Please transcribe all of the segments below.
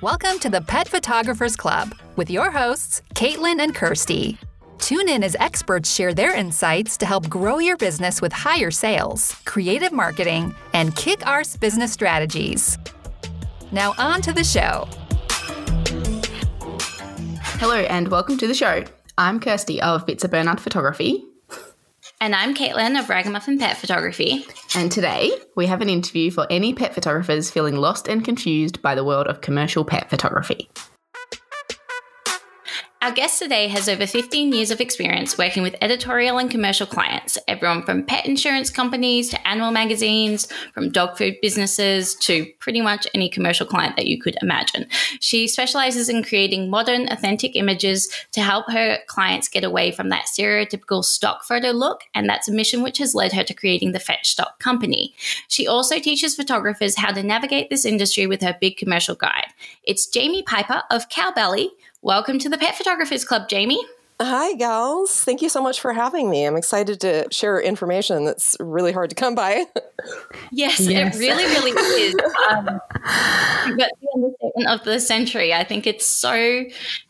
Welcome to the Pet Photographers Club with your hosts, Caitlin and Kirsty. Tune in as experts share their insights to help grow your business with higher sales, creative marketing, and kick arse business strategies. Now, on to the show. Hello, and welcome to the show. I'm Kirsty of Bits of Bernard Photography. And I'm Caitlin of Ragamuffin Pet Photography. And today we have an interview for any pet photographers feeling lost and confused by the world of commercial pet photography. Our guest today has over 15 years of experience working with editorial and commercial clients, everyone from pet insurance companies to animal magazines, from dog food businesses to pretty much any commercial client that you could imagine. She specializes in creating modern, authentic images to help her clients get away from that stereotypical stock photo look, and that's a mission which has led her to creating the Fetch Stock Company. She also teaches photographers how to navigate this industry with her big commercial guide. It's Jamie Piper of Cowbelly Welcome to the Pet Photographers Club, Jamie. Hi, gals. Thank you so much for having me. I'm excited to share information that's really hard to come by. yes, yes. it really, really is. Um, but the understatement of the century, I think it's so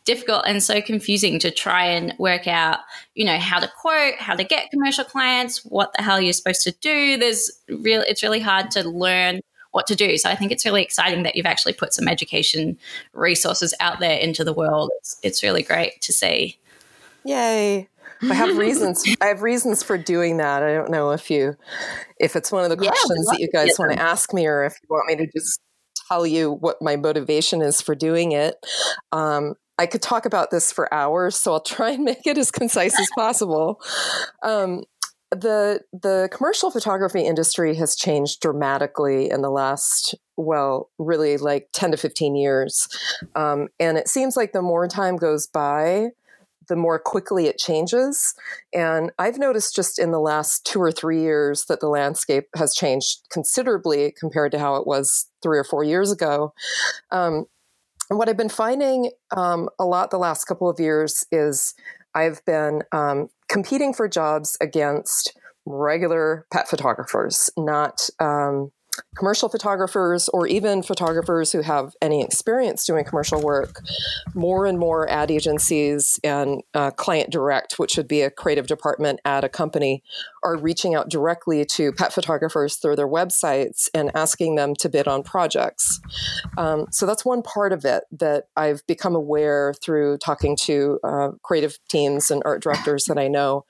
difficult and so confusing to try and work out, you know, how to quote, how to get commercial clients, what the hell you're supposed to do. There's real, it's really hard to learn what to do. So I think it's really exciting that you've actually put some education resources out there into the world. It's, it's really great to see. Yay. I have reasons. I have reasons for doing that. I don't know if you, if it's one of the questions yeah, that you guys want to ask me, or if you want me to just tell you what my motivation is for doing it. Um, I could talk about this for hours, so I'll try and make it as concise as possible. Um, the the commercial photography industry has changed dramatically in the last well really like 10 to 15 years. Um, and it seems like the more time goes by the more quickly it changes. And i've noticed just in the last two or three years that the landscape has changed considerably compared to how it was three or four years ago. Um, and what i've been finding um, a lot the last couple of years is I've been um, competing for jobs against regular pet photographers, not um, commercial photographers or even photographers who have any experience doing commercial work, more and more ad agencies and uh, client direct, which would be a creative department at a company, are reaching out directly to pet photographers through their websites and asking them to bid on projects. Um, so that's one part of it that I've become aware through talking to uh, creative teams and art directors that I know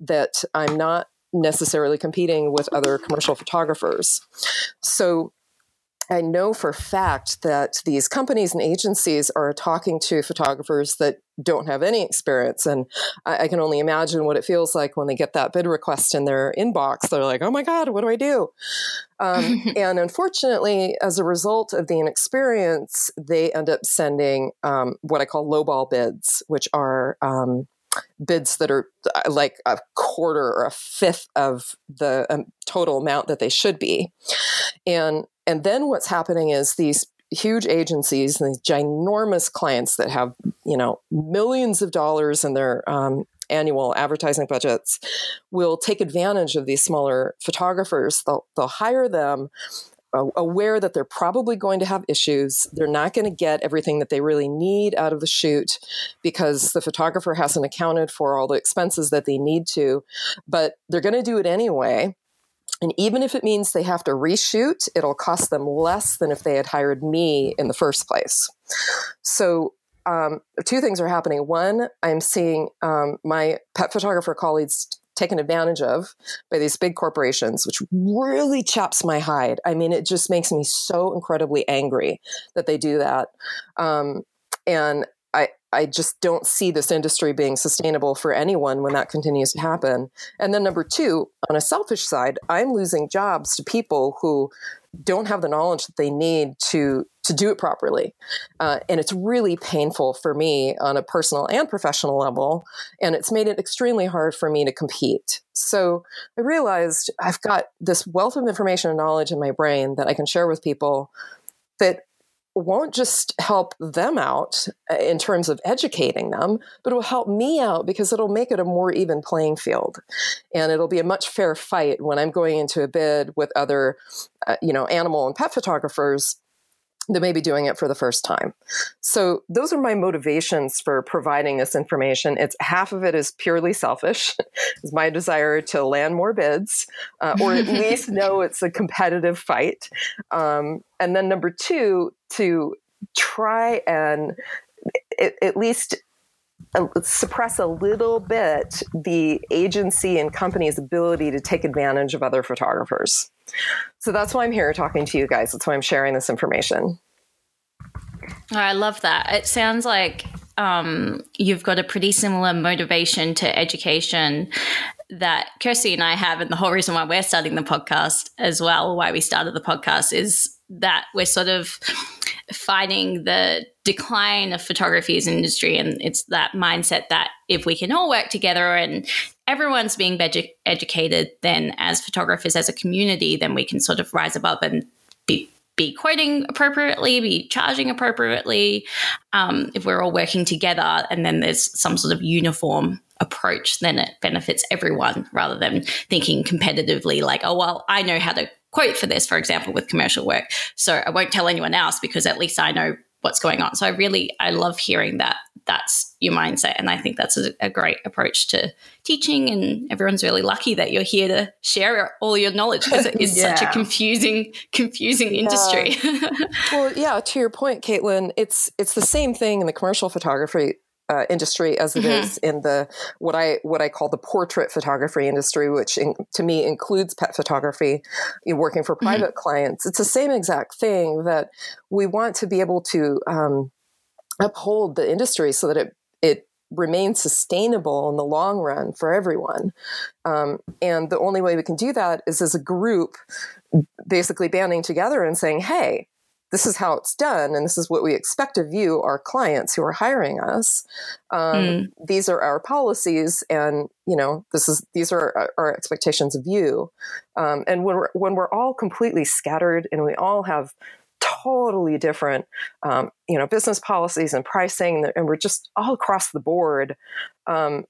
that I'm not necessarily competing with other commercial photographers. So I know for fact that these companies and agencies are talking to photographers that don't have any experience. And I, I, can only imagine what it feels like when they get that bid request in their inbox. They're like, oh my God, what do I do? Um, and unfortunately, as a result of the inexperience, they end up sending um, what I call lowball bids, which are um, bids that are uh, like a quarter or a fifth of the um, total amount that they should be. And and then what's happening is these huge agencies and these ginormous clients that have you know millions of dollars in their um, annual advertising budgets will take advantage of these smaller photographers. They'll, they'll hire them aware that they're probably going to have issues. They're not going to get everything that they really need out of the shoot because the photographer hasn't accounted for all the expenses that they need to, but they're going to do it anyway. And even if it means they have to reshoot, it'll cost them less than if they had hired me in the first place. So, um, two things are happening. One, I'm seeing um, my pet photographer colleagues taken advantage of by these big corporations, which really chaps my hide. I mean, it just makes me so incredibly angry that they do that. Um, and I, I just don't see this industry being sustainable for anyone when that continues to happen. And then number two, on a selfish side, I'm losing jobs to people who don't have the knowledge that they need to to do it properly. Uh, and it's really painful for me on a personal and professional level. And it's made it extremely hard for me to compete. So I realized I've got this wealth of information and knowledge in my brain that I can share with people that won't just help them out uh, in terms of educating them, but it will help me out because it'll make it a more even playing field. And it'll be a much fair fight when I'm going into a bid with other, uh, you know, animal and pet photographers that may be doing it for the first time. So those are my motivations for providing this information. It's half of it is purely selfish, is my desire to land more bids, uh, or at least know it's a competitive fight. Um, and then number two, to try and at least uh, suppress a little bit the agency and company's ability to take advantage of other photographers. So that's why I'm here talking to you guys. That's why I'm sharing this information. I love that. It sounds like um, you've got a pretty similar motivation to education that Kirsty and I have. And the whole reason why we're starting the podcast as well, why we started the podcast, is that we're sort of fighting the decline of photography as an industry. And it's that mindset that if we can all work together and everyone's being edu- educated, then as photographers, as a community, then we can sort of rise above and be be quoting appropriately, be charging appropriately, um, if we're all working together and then there's some sort of uniform approach, then it benefits everyone rather than thinking competitively like, oh, well, I know how to quote for this, for example, with commercial work. So I won't tell anyone else because at least I know what's going on. So I really, I love hearing that that's your mindset. And I think that's a, a, great approach to teaching. And everyone's really lucky that you're here to share all your knowledge because it is yeah. such a confusing, confusing industry. Yeah. well, yeah, to your point, Caitlin, it's, it's the same thing in the commercial photography uh, industry as it mm-hmm. is in the what I what I call the portrait photography industry, which in, to me includes pet photography. You know, working for mm-hmm. private mm-hmm. clients, it's the same exact thing that we want to be able to um, uphold the industry so that it it remains sustainable in the long run for everyone. Um, and the only way we can do that is as a group, basically banding together and saying, "Hey, this is how it's done and this is what we expect of you our clients who are hiring us um, mm. these are our policies and you know this is these are our expectations of you um, and when we're when we're all completely scattered and we all have totally different um, you know business policies and pricing and we're just all across the board um,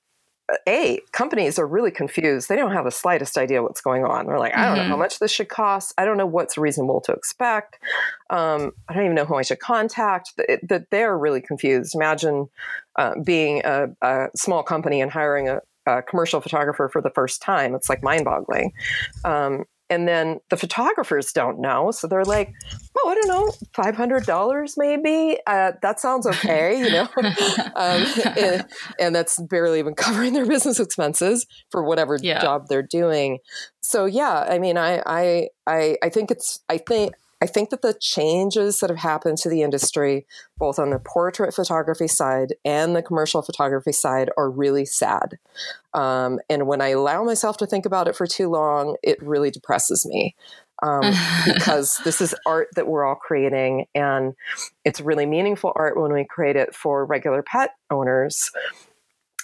a companies are really confused. They don't have the slightest idea what's going on. They're like i don't mm-hmm. know how mm-hmm. much this should cost. I don't know what's reasonable to expect. Um, i don't even know who i should contact. That they're really confused. Imagine uh, being a, a, small company and hiring a, a, commercial photographer for the first time. It's like mind-boggling. Um, and then the photographers don't know so they're like oh i don't know $500 maybe? Uh, that sounds okay you know? Um, and, and, that's barely even covering their business expenses for whatever yeah. job they're doing. So yeah i mean I, I i i think it's i think I think that the changes that have happened to the industry, both on the portrait photography side and the commercial photography side, are really sad. Um, and when I allow myself to think about it for too long, it really depresses me. Um, because this is art that we're all creating, and it's really meaningful art when we create it for regular pet owners.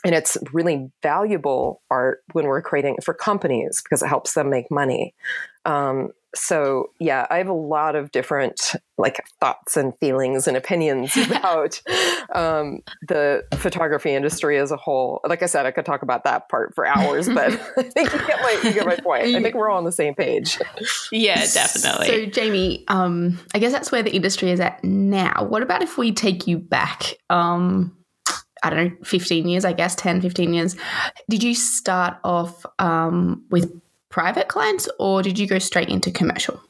And it's really valuable art when we're creating it for companies because it helps them make money. Um, so yeah i have a lot of different like thoughts and feelings and opinions about um, the photography industry as a whole. Like i said i could talk about that part for hours but i think you get my, you get my point. I think we're all on the same page. Yeah definitely. So jamie um, i guess that's where the industry is at now. What about if we take you back um, I don't know, 15 years, I guess, 10, 15 years. Did you start off um, with private clients or did you go straight into commercial?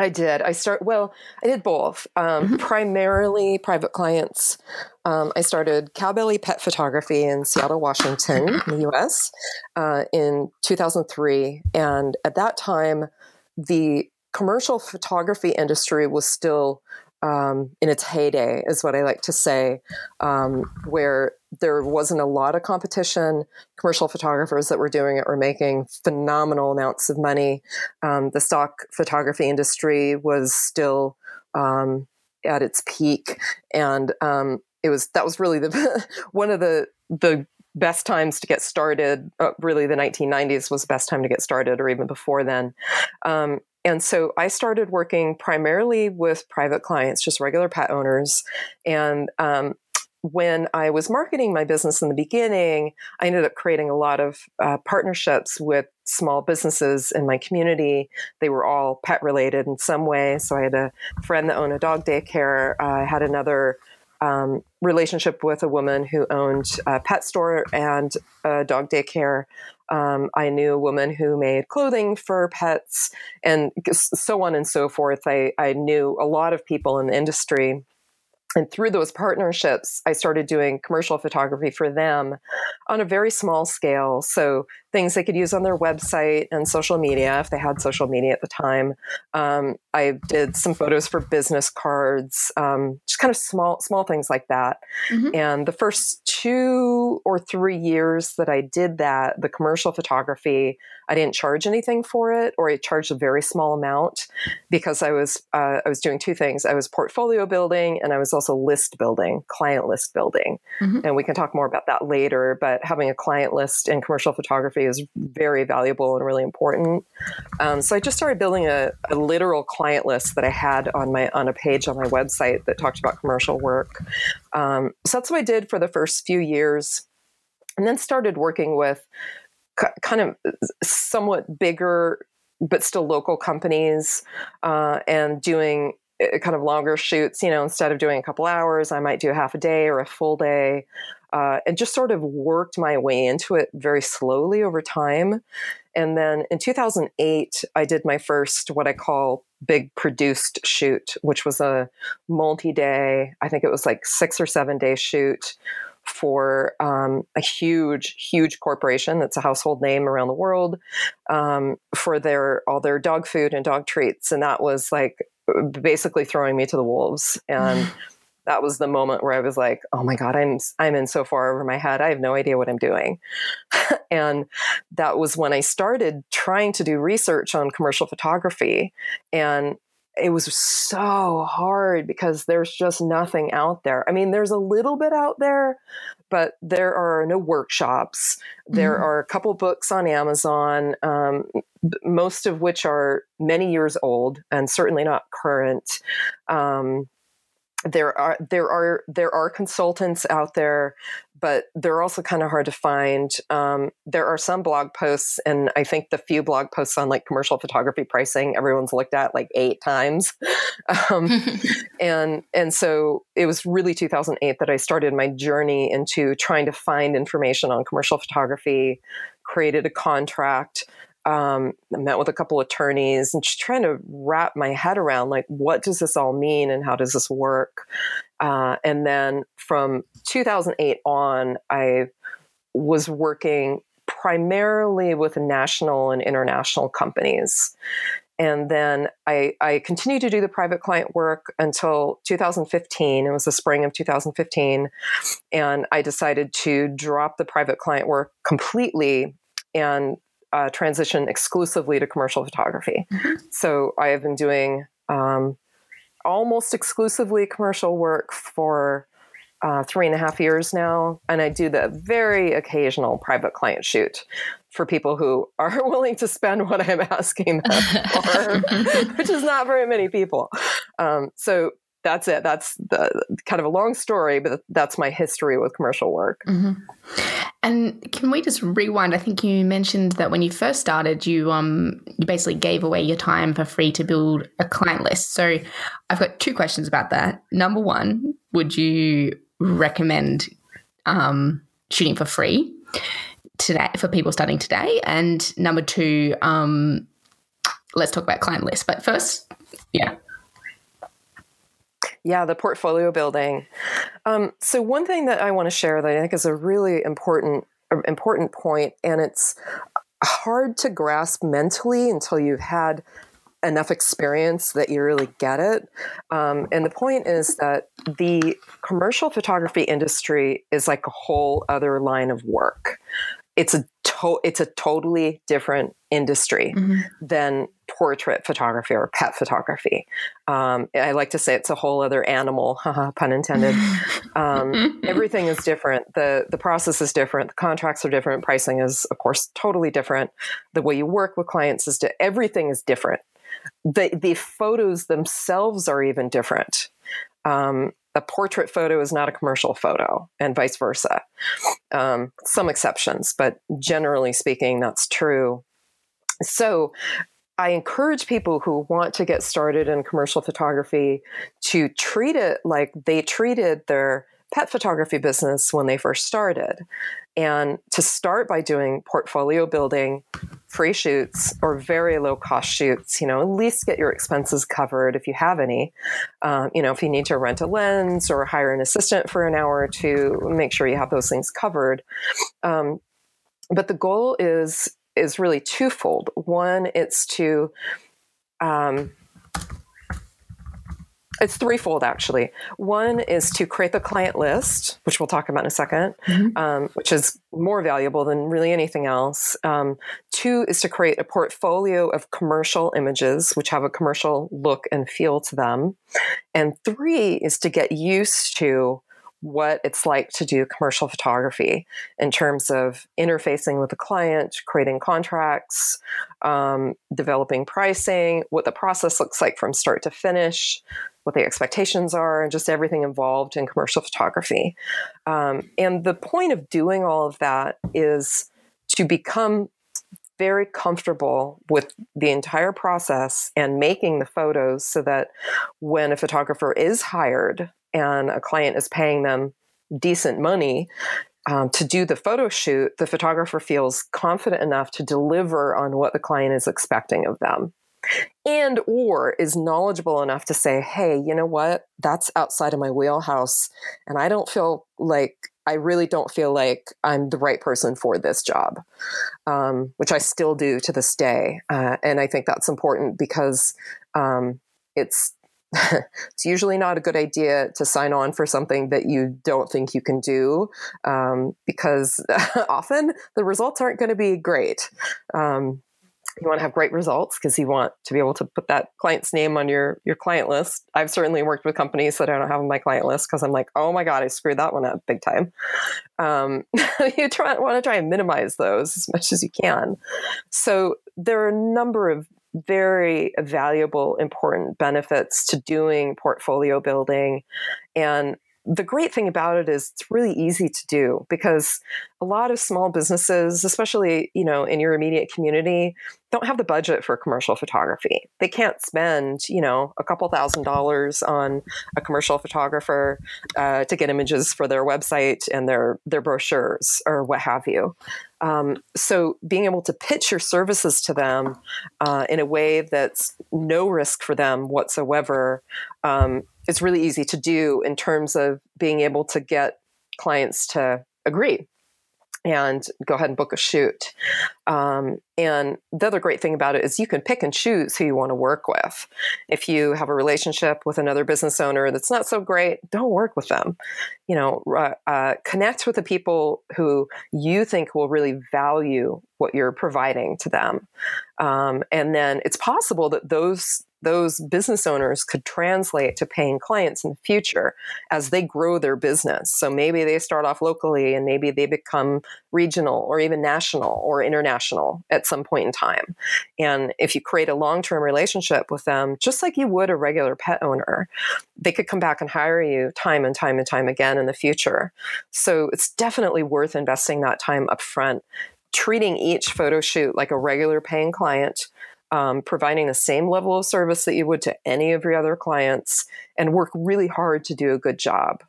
I did. I start well. I did both. Um, mm-hmm. Primarily private clients. Um, I started Cowbelly Pet Photography in Seattle, Washington, in the U.S. Uh, in 2003, and at that time, the commercial photography industry was still um, in its heyday, is what I like to say, um, where there wasn't a lot of competition. Commercial photographers that were doing it were making phenomenal amounts of money. Um, the stock photography industry was still um, at its peak, and um, it was that was really the one of the the best times to get started. Uh, really, the 1990s was the best time to get started, or even before then. Um, and so I started working primarily with private clients, just regular pet owners. And um, when I was marketing my business in the beginning, I ended up creating a lot of uh, partnerships with small businesses in my community. They were all pet related in some way. So I had a friend that owned a dog daycare. I had another um, relationship with a woman who owned a pet store and a dog daycare. Um, I knew a woman who made clothing for pets and so on and so forth. I, I knew a lot of people in the industry and through those partnerships, I started doing commercial photography for them on a very small scale. So things they could use on their website and social media if they had social media at the time. Um, I did some photos for business cards, um, just kind of small small things like that. Mm-hmm. And the first two or three years that I did that, the commercial photography, I didn't charge anything for it, or I charged a very small amount because I was uh, I was doing two things. I was portfolio building, and I was also list building, client list building. Mm-hmm. And we can talk more about that later. But having a client list in commercial photography is very valuable and really important. Um, so I just started building a, a literal client list that I had on my on a page on my website that talked about commercial work. Um, so that's what I did for the first few years, and then started working with kind of somewhat bigger but still local companies uh, and doing uh, kind of longer shoots you know instead of doing a couple hours i might do half a day or a full day uh, and just sort of worked my way into it very slowly over time and then in 2008 i did my first what i call big produced shoot which was a multi-day i think it was like six or seven day shoot for um, a huge, huge corporation that's a household name around the world um, for their all their dog food and dog treats, and that was like basically throwing me to the wolves. And that was the moment where I was like, "Oh my god, I'm I'm in so far over my head. I have no idea what I'm doing." and that was when I started trying to do research on commercial photography, and it was so hard because there's just nothing out there. I mean, there's a little bit out there, but there are no workshops. There mm-hmm. are a couple books on Amazon, um, most of which are many years old and certainly not current. Um, there are there are there are consultants out there but they're also kind of hard to find. Um, there are some blog posts and i think the few blog posts on like commercial photography pricing everyone's looked at like eight times. Um, and and so it was really 2008 that i started my journey into trying to find information on commercial photography created a contract um, I met with a couple attorneys and just trying to wrap my head around like what does this all mean and how does this work uh, and then from 2008 on i was working primarily with national and international companies and then I, I, continued to do the private client work until 2015. It was the spring of 2015. And I decided to drop the private client work completely and uh, transition exclusively to commercial photography. Mm-hmm. So I have been doing um, almost exclusively commercial work for uh, three and a half years now, and I do the very occasional private client shoot for people who are willing to spend what I'm asking them for, which is not very many people. Um, so that's it. That's the kind of a long story, but that's my history with commercial work. Mm-hmm. And can we just rewind? I think you mentioned that when you first started, you um you basically gave away your time for free to build a client list. So I've got two questions about that. Number one, would you recommend um, shooting for free today for people starting today? And number two, um, let's talk about client lists. But first, yeah. Yeah, the portfolio building. Um, so one thing that I want to share that I think is a really important important point, and it's hard to grasp mentally until you've had enough experience that you really get it. Um, and the point is that the commercial photography industry is like a whole other line of work. It's a to- it's a totally different industry mm-hmm. than portrait photography or pet photography. Um, I like to say it's a whole other animal, pun intended. Um, everything is different. the The process is different. The contracts are different. Pricing is, of course, totally different. The way you work with clients is di- everything is different. The the photos themselves are even different. Um, a portrait photo is not a commercial photo, and vice versa. Um, some exceptions, but generally speaking, that's true. So I encourage people who want to get started in commercial photography to treat it like they treated their pet photography business when they first started. And to start by doing portfolio building, free shoots, or very low cost shoots, you know, at least get your expenses covered if you have any. Um, you know, if you need to rent a lens or hire an assistant for an hour two, make sure you have those things covered. Um, but the goal is is really twofold. One, it's to um, it's threefold actually. One is to create the client list, which we'll talk about in a 2nd mm-hmm. um, which is more valuable than really anything else. Um, two is to create a portfolio of commercial images, which have a commercial look and feel to them. And three is to get used to what it's like to do commercial photography in terms of interfacing with the client, creating contracts, um, developing pricing, what the process looks like from start to finish, what the expectations are, and just everything involved in commercial photography. Um, and the point of doing all of that is to become very comfortable with the entire process and making the photos so that when a photographer is hired and a client is paying them decent money, um, to do the photo shoot, the photographer feels confident enough to deliver on what the client is expecting of them and or is knowledgeable enough to say hey you know what? That's outside of my wheelhouse and i don't feel like i really don't feel like i'm the right person for this job um, which i still do to this day uh, and i think that's important because um, it's it's usually not a good idea to sign on for something that you don't think you can do um, because often the results aren't going to be great um, you want to have great results because you want to be able to put that client's name on your your client list. I've certainly worked with companies that I don't have on my client list because I'm like, oh my god, I screwed that one up big time. Um, you try, want to try and minimize those as much as you can. So there are a number of very valuable, important benefits to doing portfolio building, and the great thing about it is it's really easy to do because a lot of small businesses, especially, you know, in your immediate community, don't have the budget for commercial photography. They can't spend, you know, a couple thousand dollars on a commercial photographer uh, to get images for their website and their their brochures or what have you. Um, so being able to pitch your services to them uh, in a way that's no risk for them whatsoever um, is really easy to do in terms of being able to get clients to agree and go ahead and book a shoot. Um, and the other great thing about it is you can pick and choose who you want to work with. If you have a relationship with another business owner that's not so great, don't work with them. You know, uh, connect with the people who you think will really value what you're providing to them. Um, and then it's possible that those those business owners could translate to paying clients in the future as they grow their business. So maybe they start off locally and maybe they become regional or even national or international at some point in time. And if you create a long term relationship with them, just like you would a regular pet owner, they could come back and hire you time and time and time again in the future. So it's definitely worth investing that time up front treating each photo shoot like a regular paying client um, providing the same level of service that you would to any of your other clients and work really hard to do a good job.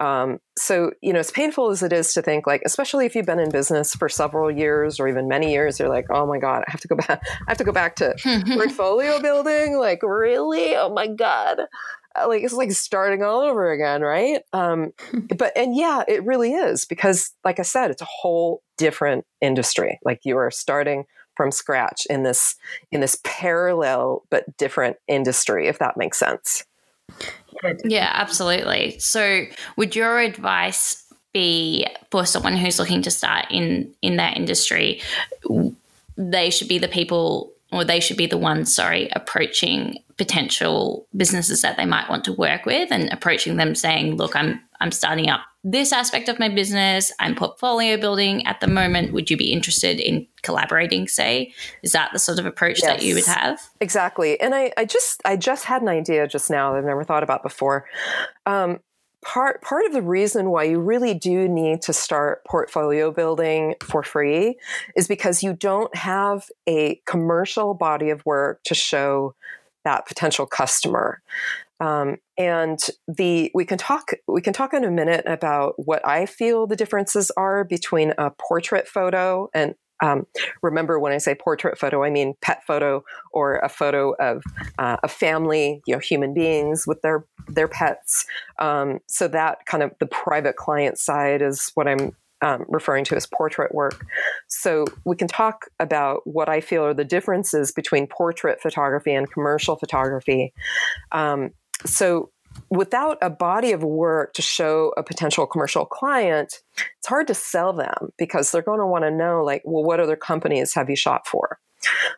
Um, so, you know, as painful as it is to think, like, especially if you've been in business for several years or even many years, you're like, oh my God, I have to go back. I have to go back to portfolio building. Like, really? Oh my God. Uh, like, it's like starting all over again, right? Um, but, and yeah, it really is because, like I said, it's a whole different industry. Like, you are starting from scratch in this in this parallel but different industry if that makes sense. Yeah absolutely. So would your advice be for someone who's looking to start in in that industry they should be the people or they should be the ones sorry approaching potential businesses that they might want to work with and approaching them saying look i'm i'm starting up this aspect of my business. I'm portfolio building at the moment. Would you be interested in collaborating, say? Is that the sort of approach yes, that you would have? Exactly. And I, I just I just had an idea just now that I've never thought about before. Um, part part of the reason why you really do need to start portfolio building for free is because you don't have a commercial body of work to show that potential customer. Um, and the we can talk we can talk in a minute about what I feel the differences are between a portrait photo and um, remember when I say portrait photo, I mean pet photo or a photo of uh, a family, you know, human beings with their their pets. Um, so that kind of the private client side is what I'm um, referring to as portrait work. So we can talk about what I feel are the differences between portrait photography and commercial photography. Um, so without a body of work to show a potential commercial client, it's hard to sell them because they're going to want to know, like, well, what other companies have you shot for?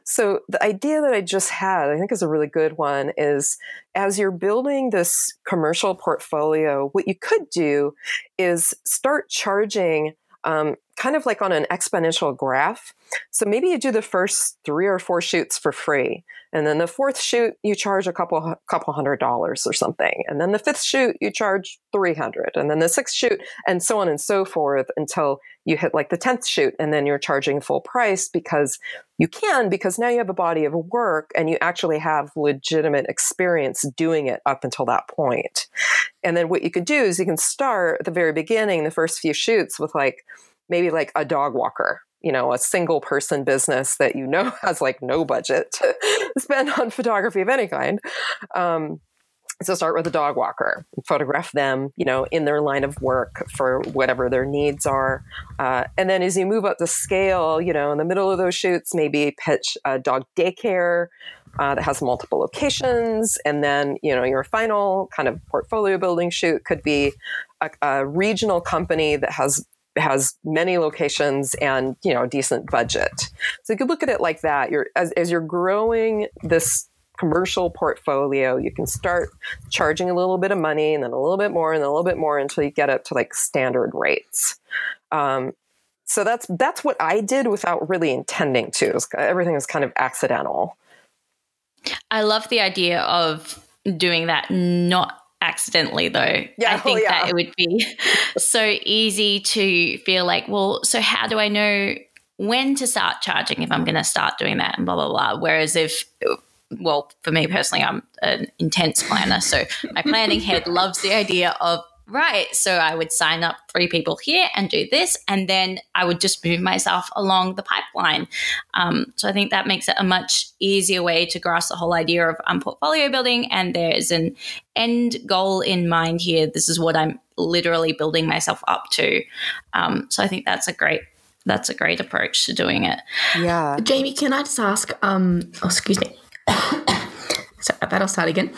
So the idea that I just had, I think is a really good one, is as you're building this commercial portfolio, what you could do is start charging um, kind of like on an exponential graph. So maybe you do the first three or four shoots for free. And then the fourth shoot, you charge a couple, couple hundred dollars or something. And then the fifth shoot, you charge 300. And then the sixth shoot, and so on and so forth until you hit like the 10th shoot. And then you're charging full price because you can, because now you have a body of work and you actually have legitimate experience doing it up until that point. And then what you can do is you can start at the very beginning, the first few shoots with like, maybe like a dog walker you know a single person business that you know has like no budget to spend on photography of any kind um, so start with a dog walker photograph them you know in their line of work for whatever their needs are uh, and then as you move up the scale you know in the middle of those shoots maybe pitch a dog daycare uh, that has multiple locations and then you know your final kind of portfolio building shoot could be a, a regional company that has has many locations and you know a decent budget. So you could look at it like that. You're as, as you're growing this commercial portfolio, you can start charging a little bit of money and then a little bit more and a little bit more until you get up to like standard rates. Um, so that's that's what I did without really intending to. Was, everything was kind of accidental. I love the idea of doing that not accidentally though. Yeah, I oh, think yeah. that it would be so easy to feel like, well, so how do I know when to start charging if I'm going to start doing that and blah blah blah. Whereas if well, for me personally, I'm an intense planner, so my planning head loves the idea of right. So I would sign up three people here and do this, and then I would just move myself along the pipeline. Um, so I think that makes it a much easier way to grasp the whole idea of um, portfolio building. And there is an end goal in mind here. This is what I'm literally building myself up to. Um, so I think that's a great that's a great approach to doing it. Yeah. Jamie, can I just ask, um, oh, excuse me. Sorry about that. I'll start again.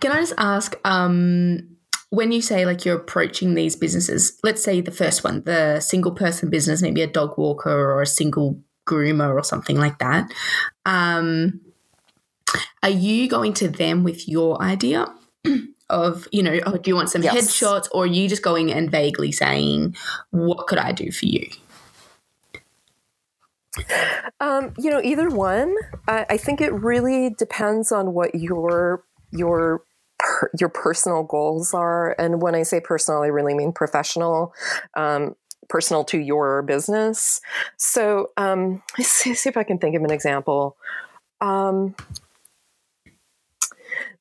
Can I just ask, um, when you say like you're approaching these businesses, let's say the first one, the single person business, maybe a dog walker or a single groomer or something like that. Um, are you going to them with your idea of, you know, oh, do you want some yes. headshots or are you just going and vaguely saying, what could I do for you? Um, you know, either one. I, I think it really depends on what your your per, your personal goals are. And when I say personal, I really mean professional. Um, personal to your business. So, um, let's see, see, if I can think of an example. Um,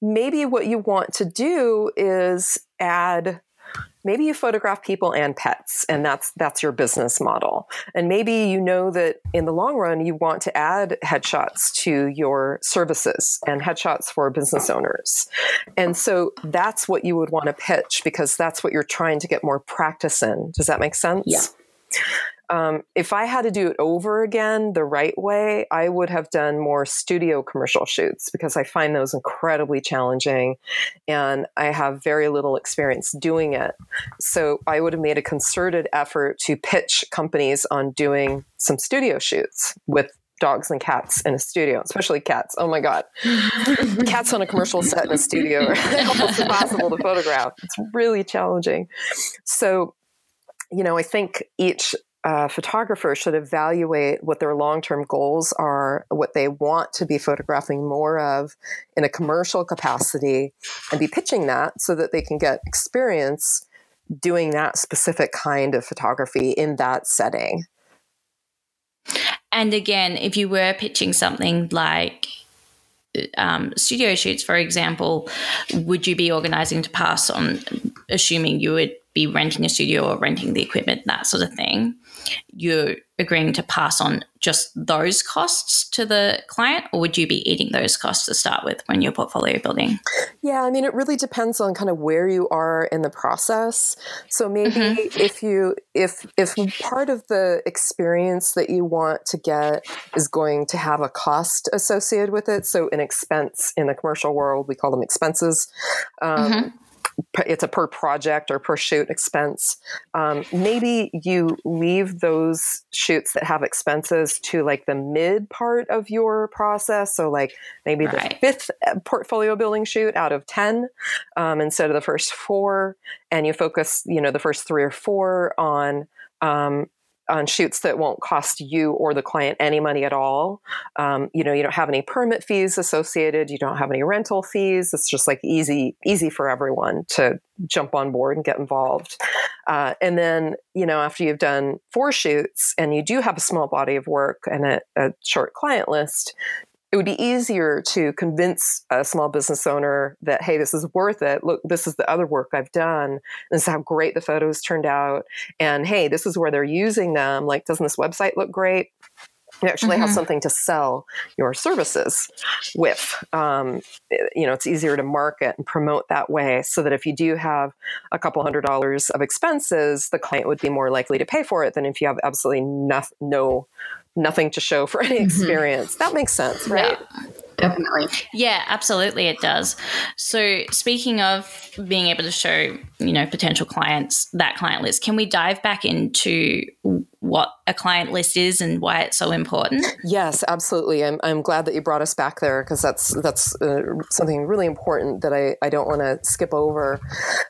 maybe what you want to do is add maybe you photograph people and pets and that's that's your business model. And maybe you know that in the long run you want to add headshots to your services and headshots for business owners. And so that's what you would want to pitch because that's what you're trying to get more practice in. Does that make sense? Yeah um, if I had to do it over again the right way, I would have done more studio commercial shoots because I find those incredibly challenging and I have very little experience doing it. So I would have made a concerted effort to pitch companies on doing some studio shoots with dogs and cats in a studio, especially cats. Oh my God. cats on a commercial set in a studio are almost impossible to photograph. It's really challenging. So, you know, I think each uh, photographer should evaluate what their long term goals are, what they want to be photographing more of in a commercial capacity, and be pitching that so that they can get experience doing that specific kind of photography in that setting. And again, if you were pitching something like um, studio shoots, for example, would you be organizing to pass on, assuming you would be renting a studio or renting the equipment, that sort of thing? You're agreeing to pass on just those costs to the client, or would you be eating those costs to start with when you're portfolio building? Yeah, I mean, it really depends on kind of where you are in the process. So maybe mm-hmm. if you if if part of the experience that you want to get is going to have a cost associated with it, so an expense in the commercial world, we call them expenses. Um, mm-hmm it's a per project or per shoot expense. Um, maybe you leave those shoots that have expenses to like the mid part of your process. So, like maybe right. the fifth uh, portfolio building shoot out of 10 um, instead of the first four. And you focus, you know, the first three or four on um, on shoots that won't cost you or the client any money at all. Um, you know, you don't have any permit fees associated. You don't have any rental fees. It's just like easy, easy for everyone to jump on board and get involved. Uh, and then, you know, after you've done four shoots and you do have a small body of work and a, a short client list, it would be easier to convince a small business owner that hey this is worth it. Look this is the other work i've done this is how great the photos turned out. And hey this is where they're using them. Like doesn't this website look great you actually mm-hmm. have something to sell your services with. Um, you know, it's easier to market and promote that way so that if you do have a couple hundred dollars of expenses, the client would be more likely to pay for it than if you have absolutely no, no nothing to show for any mm-hmm. experience. That makes sense, right? Yeah. Definitely. Yeah, absolutely it does. So speaking of being able to show, you know, potential clients that client list, can we dive back into what a client list is and why it's so important? Yes, absolutely. I'm, I'm glad that you brought us back there because that's that's uh, something really important that I, I don't want to skip over.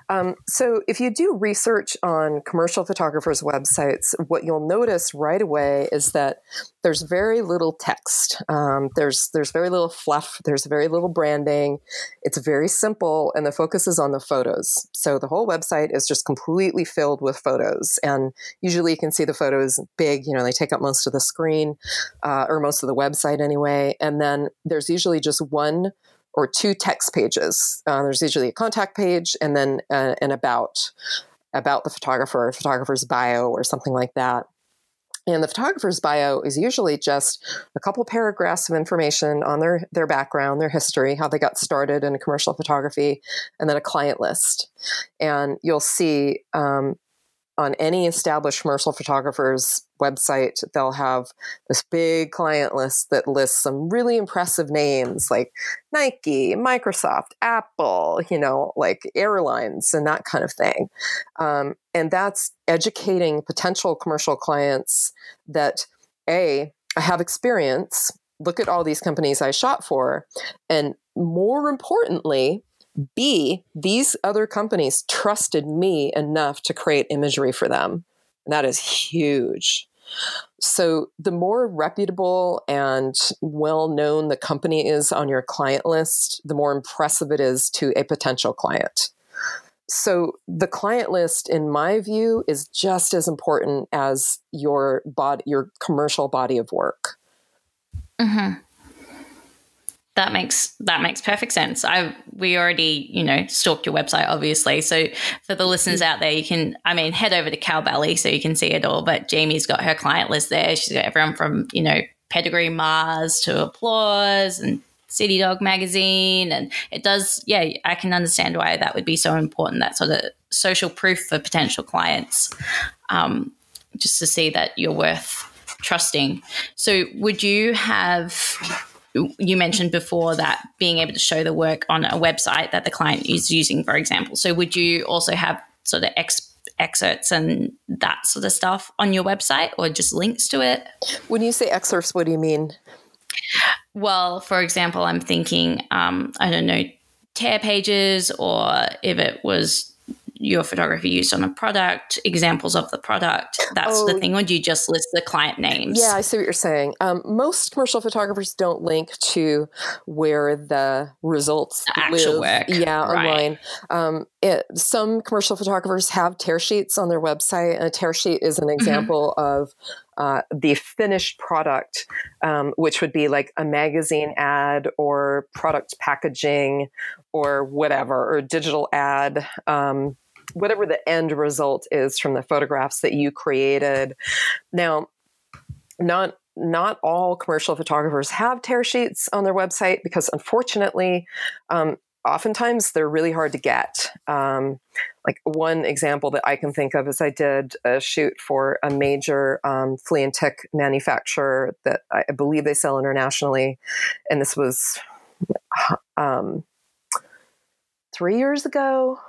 Um, so, if you do research on commercial photographers' websites, what you'll notice right away is that there's very little text. Um, there's there's very little fluff. There's very little branding. It's very simple, and the focus is on the photos. So the whole website is just completely filled with photos, and usually you can see the photos big. You know, they take up most of the screen uh, or most of the website anyway. And then there's usually just one or two text pages. Uh, there's usually a contact page and then uh, an about about the photographer, photographer's bio, or something like that. And the photographer's bio is usually just a couple paragraphs of information on their, their background, their history, how they got started in commercial photography, and then a client list. And you'll see um, on any established commercial photographer's website, they'll have this big client list that lists some really impressive names like Nike, Microsoft, Apple, you know, like airlines and that kind of thing. Um, and that's educating potential commercial clients that A, I have experience. Look at all these companies I shot for. And more importantly, B, these other companies trusted me enough to create imagery for them. And that is huge. So, the more reputable and well known the company is on your client list, the more impressive it is to a potential client. So, the client list, in my view, is just as important as your body, your commercial body of work. Mm-hmm that makes that makes perfect sense. I we already you know stalked your website obviously. So for the listeners out there, you can I mean head over to Cowbelly so you can see it all. But Jamie's got her client list there. She's got everyone from you know Pedigree Mars to Applaws and City Dog magazine, and it does. Yeah, I can understand why that would be so important. That sort of social proof for potential clients, um, just to see that you're worth trusting. So would you have you mentioned before that being able to show the work on a website that the client is using, for example. So would you also have sort of ex- excerpts and that sort of stuff on your website or just links to it? When you say excerpts, what do you mean? Well, for example, I'm thinking, um, I don't know, tear pages or if it was your photography used on a product, examples of the product, that's oh, the thing, or do you just list the client names? Yeah, I see what you're saying. Um, most commercial photographers don't link to where the results the actual live. work. Yeah, online. Um, it, some commercial photographers have tear sheets on their website, and a tear sheet is an mm-hmm. example mm-hmm. of uh, the finished product, um, which would be like a magazine ad or product packaging or whatever, or digital ad. Um, whatever the end result is from the photographs that you created. Now, not not all commercial photographers have tear sheets on their website because unfortunately um, oftentimes they're really hard to get. Um, like one example that I can think of is I did a shoot for a major um, flea and tick manufacturer that I believe they sell internationally, and this was um, three years ago.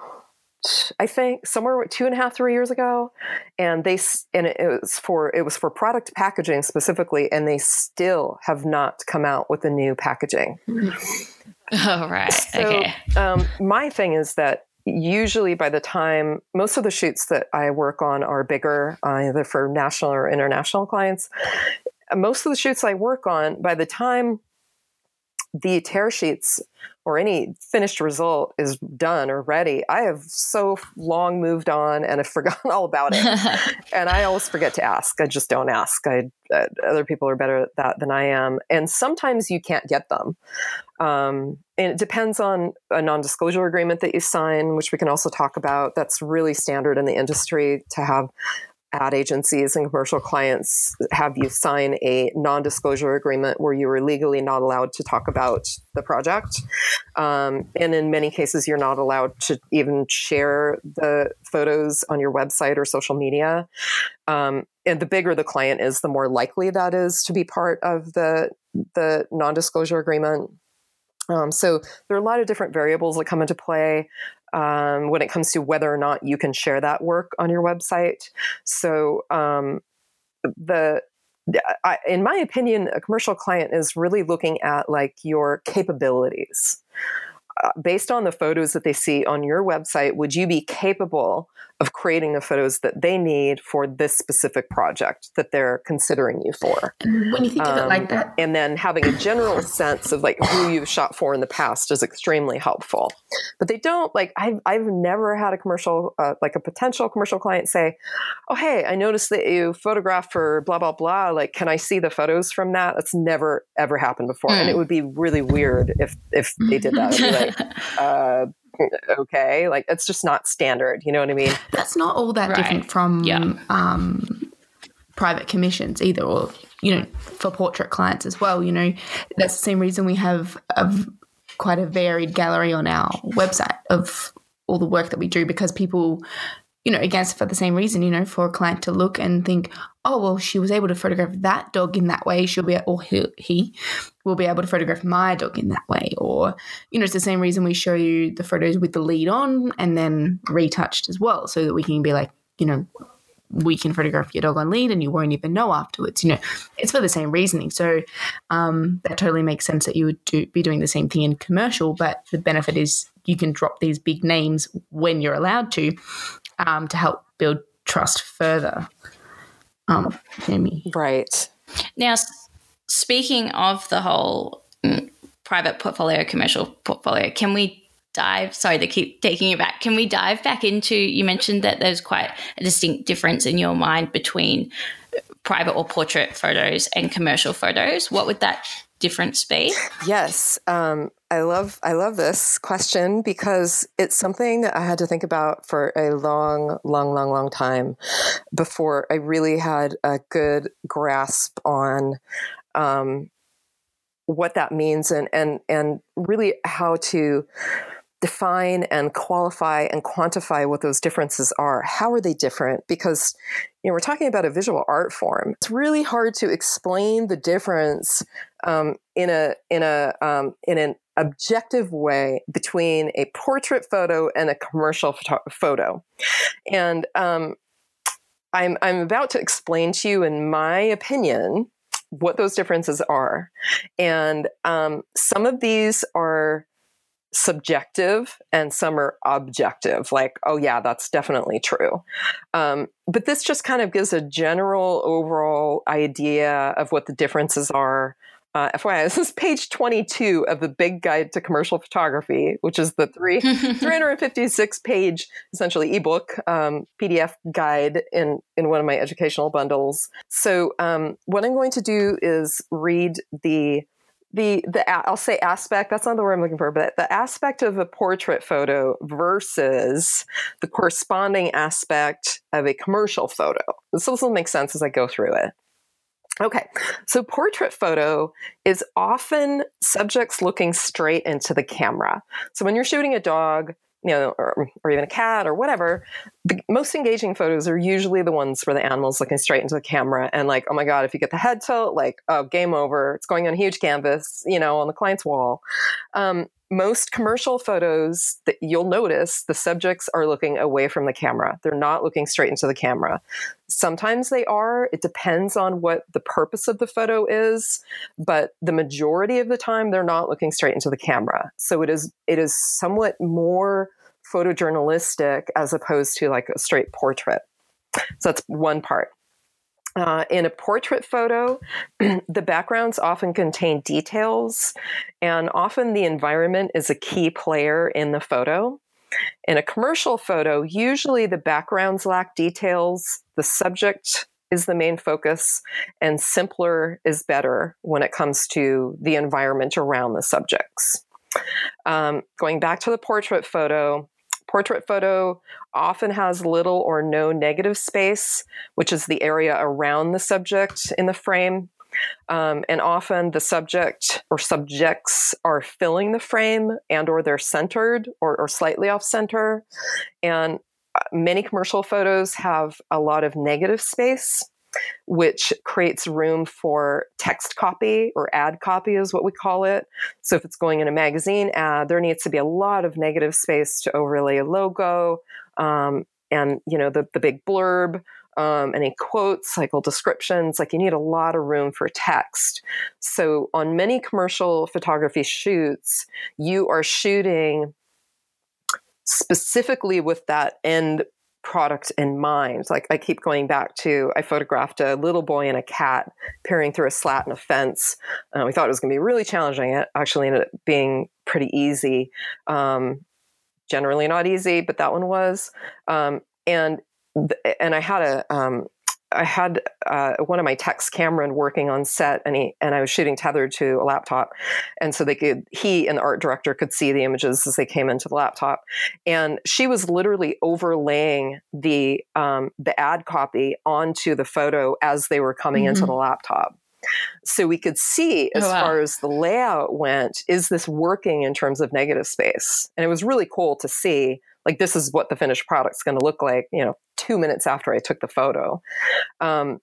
I think somewhere two and a half, three years ago, and they and it was for it was for product packaging specifically, and they still have not come out with a new packaging. Oh, right. So, okay. Um, my thing is that usually by the time most of the shoots that I work on are bigger, uh, either for national or international clients. Most of the shoots I work on, by the time the tear sheets or any finished result is done or ready, I have so long moved on and have forgotten all about it. and I always forget to ask. I just don't ask. I, uh, other people are better at that than I am. And sometimes you can't get them. Um, and it depends on a non disclosure agreement that you sign, which we can also talk about. That's really standard in the industry to have ad agencies and commercial clients have you sign a non disclosure agreement where you are legally not allowed to talk about the project. Um, and in many cases, you're not allowed to even share the photos on your website or social media. Um, and the bigger the client is, the more likely that is to be part of the, the non disclosure agreement. Um, so there are a lot of different variables that come into play um, when it comes to whether or not you can share that work on your website. So um, the I, in my opinion, a commercial client is really looking at like your capabilities. Uh, based on the photos that they see on your website, would you be capable of creating the photos that they need for this specific project that they're considering you for? When you think um, of it like um, that, and then having a general sense of like who you've shot for in the past is extremely helpful. But they don't like I've I've never had a commercial uh, like a potential commercial client say, "Oh hey, I noticed that you photographed for blah blah blah. Like, can I see the photos from that?" That's never ever happened before, mm. and it hmm. would be really weird if if they did that. uh, okay, like it's just not standard. You know what I mean? That's not all that right. different from yeah. um, private commissions either, or you know, for portrait clients as well. You know, that's the same reason we have a, quite a varied gallery on our website of all the work that we do because people you know, against for the same reason, you know, for a client to look and think, oh, well, she was able to photograph that dog in that way. She'll be, or he, he will be able to photograph my dog in that way. Or, you know, it's the same reason we show you the photos with the lead on and then retouched as well, so that we can be like, you know, we can photograph your dog on lead and you won't even know afterwards. You know, it's for the same reasoning. So um, that totally makes sense that you would do, be doing the same thing in commercial, but the benefit is you can drop these big names when you're allowed to um, to help build trust further. Um, Jamie. Right. Now, speaking of the whole mm, private portfolio, commercial portfolio, can we dive sorry to keep taking you back can we dive back into you mentioned that there's quite a distinct difference in your mind between private or portrait photos and commercial photos what would that difference be yes um, I love I love this question because it's something that I had to think about for a long, long, long, long time before I really had a good grasp on um, what that means and and and really how to define and qualify and quantify what those differences are. How are they different? Because you know we're talking about a visual art form. It's really hard to explain the difference um, in a in a um, in an objective way between a portrait photo and a commercial photo. photo. And um, I'm, I'm about to explain to you, in my opinion, what those differences are. And um, some of these are subjective and some are objective like oh yeah that's definitely true um, but this just kind of gives a general overall idea of what the differences are uh, FYI, this is page 22 of the Big Guide to Commercial Photography, which is the three, 356 page, essentially ebook um, PDF guide in, in one of my educational bundles. So, um, what I'm going to do is read the the the I'll say aspect that's not the word I'm looking for, but the aspect of a portrait photo versus the corresponding aspect of a commercial photo. This will make sense as I go through it. Okay, so portrait photo is often subjects looking straight into the camera. So when you're shooting a dog, you know, or, or even a cat or whatever, the most engaging photos are usually the ones where the animal's looking straight into the camera and like, oh my God, if you get the head tilt, like, oh, game over. It's going on a huge canvas, you know, on the client's wall. Um, most commercial photos that you'll notice the subjects are looking away from the camera. They're not looking straight into the camera. Sometimes they are. It depends on what the purpose of the photo is, but the majority of the time they're not looking straight into the camera. So it is it is somewhat more photojournalistic as opposed to like a straight portrait. So that's one part. Uh, in a portrait photo, the backgrounds often contain details, and often the environment is a key player in the photo. In a commercial photo, usually the backgrounds lack details, the subject is the main focus, and simpler is better when it comes to the environment around the subjects. Um, going back to the portrait photo, Portrait photo often has little or no negative space, which is the area around the subject in the frame. Um, and often the subject or subjects are filling the frame and or they're centered or, or slightly off center. And uh, many commercial photos have a lot of negative space which creates room for text copy or ad copy is what we call it. So if it's going in a magazine ad, there needs to be a lot of negative space to overlay a logo um, and you know the the big blurb. Um, any quotes, cycle descriptions, like you need a lot of room for text. So, on many commercial photography shoots, you are shooting specifically with that end product in mind. Like I keep going back to, I photographed a little boy and a cat peering through a slat in a fence. Uh, we thought it was going to be really challenging. It actually ended up being pretty easy. Um, generally not easy, but that one was. Um, and and I had a um, I had uh, one of my techs, Cameron, working on set, and he and I was shooting tethered to a laptop, and so they could he and the art director could see the images as they came into the laptop, and she was literally overlaying the um, the ad copy onto the photo as they were coming mm-hmm. into the laptop. So we could see as oh, wow. far as the layout went, is this working in terms of negative space? And it was really cool to see like this is what the finished product's going to look like you know two minutes after i took the photo. Um,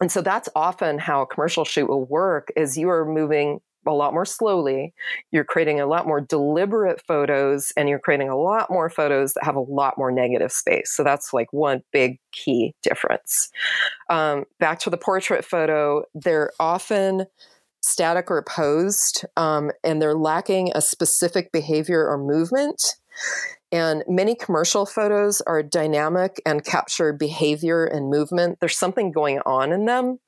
and so that's often how a commercial shoot will work is you are moving a lot more slowly you're creating a lot more deliberate photos and you're creating a lot more photos that have a lot more negative space. So that's like one big key difference. Um, back to the portrait photo they're often static or posed um, and they're lacking a specific behavior or movement and many commercial photos are dynamic and capture behavior and movement. There's something going on in them.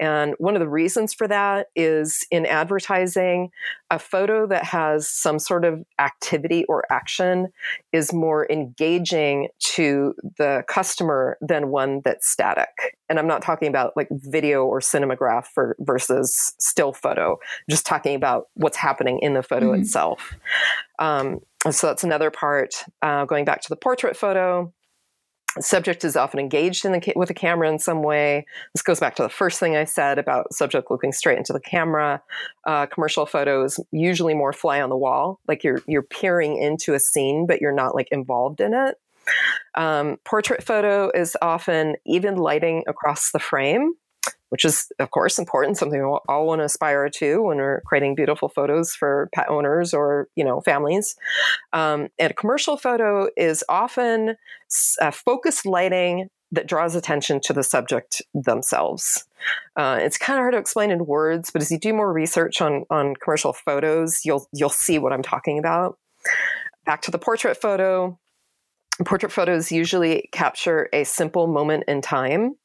And one of the reasons for that is in advertising, a photo that has some sort of activity or action is more engaging to the customer than one that's static. And I'm not talking about like video or cinematograph for, versus still photo, I'm just talking about what's happening in the photo mm-hmm. itself. Um, so that's another part. Uh, going back to the portrait photo, subject is often engaged in the, with the camera in some way. This goes back to the first thing I said about subject looking straight into the camera. Uh, commercial photos usually more fly on the wall, like you're you're peering into a scene, but you're not like involved in it. Um, portrait photo is often even lighting across the frame which is of course important something we all want to aspire to when we're creating beautiful photos for pet owners or you know families um, and a commercial photo is often focused lighting that draws attention to the subject themselves. Uh, it's kind of hard to explain in words, but as you do more research on on commercial photos, you'll you'll see what I'm talking about. back to the portrait photo. Portrait photos usually capture a simple moment in time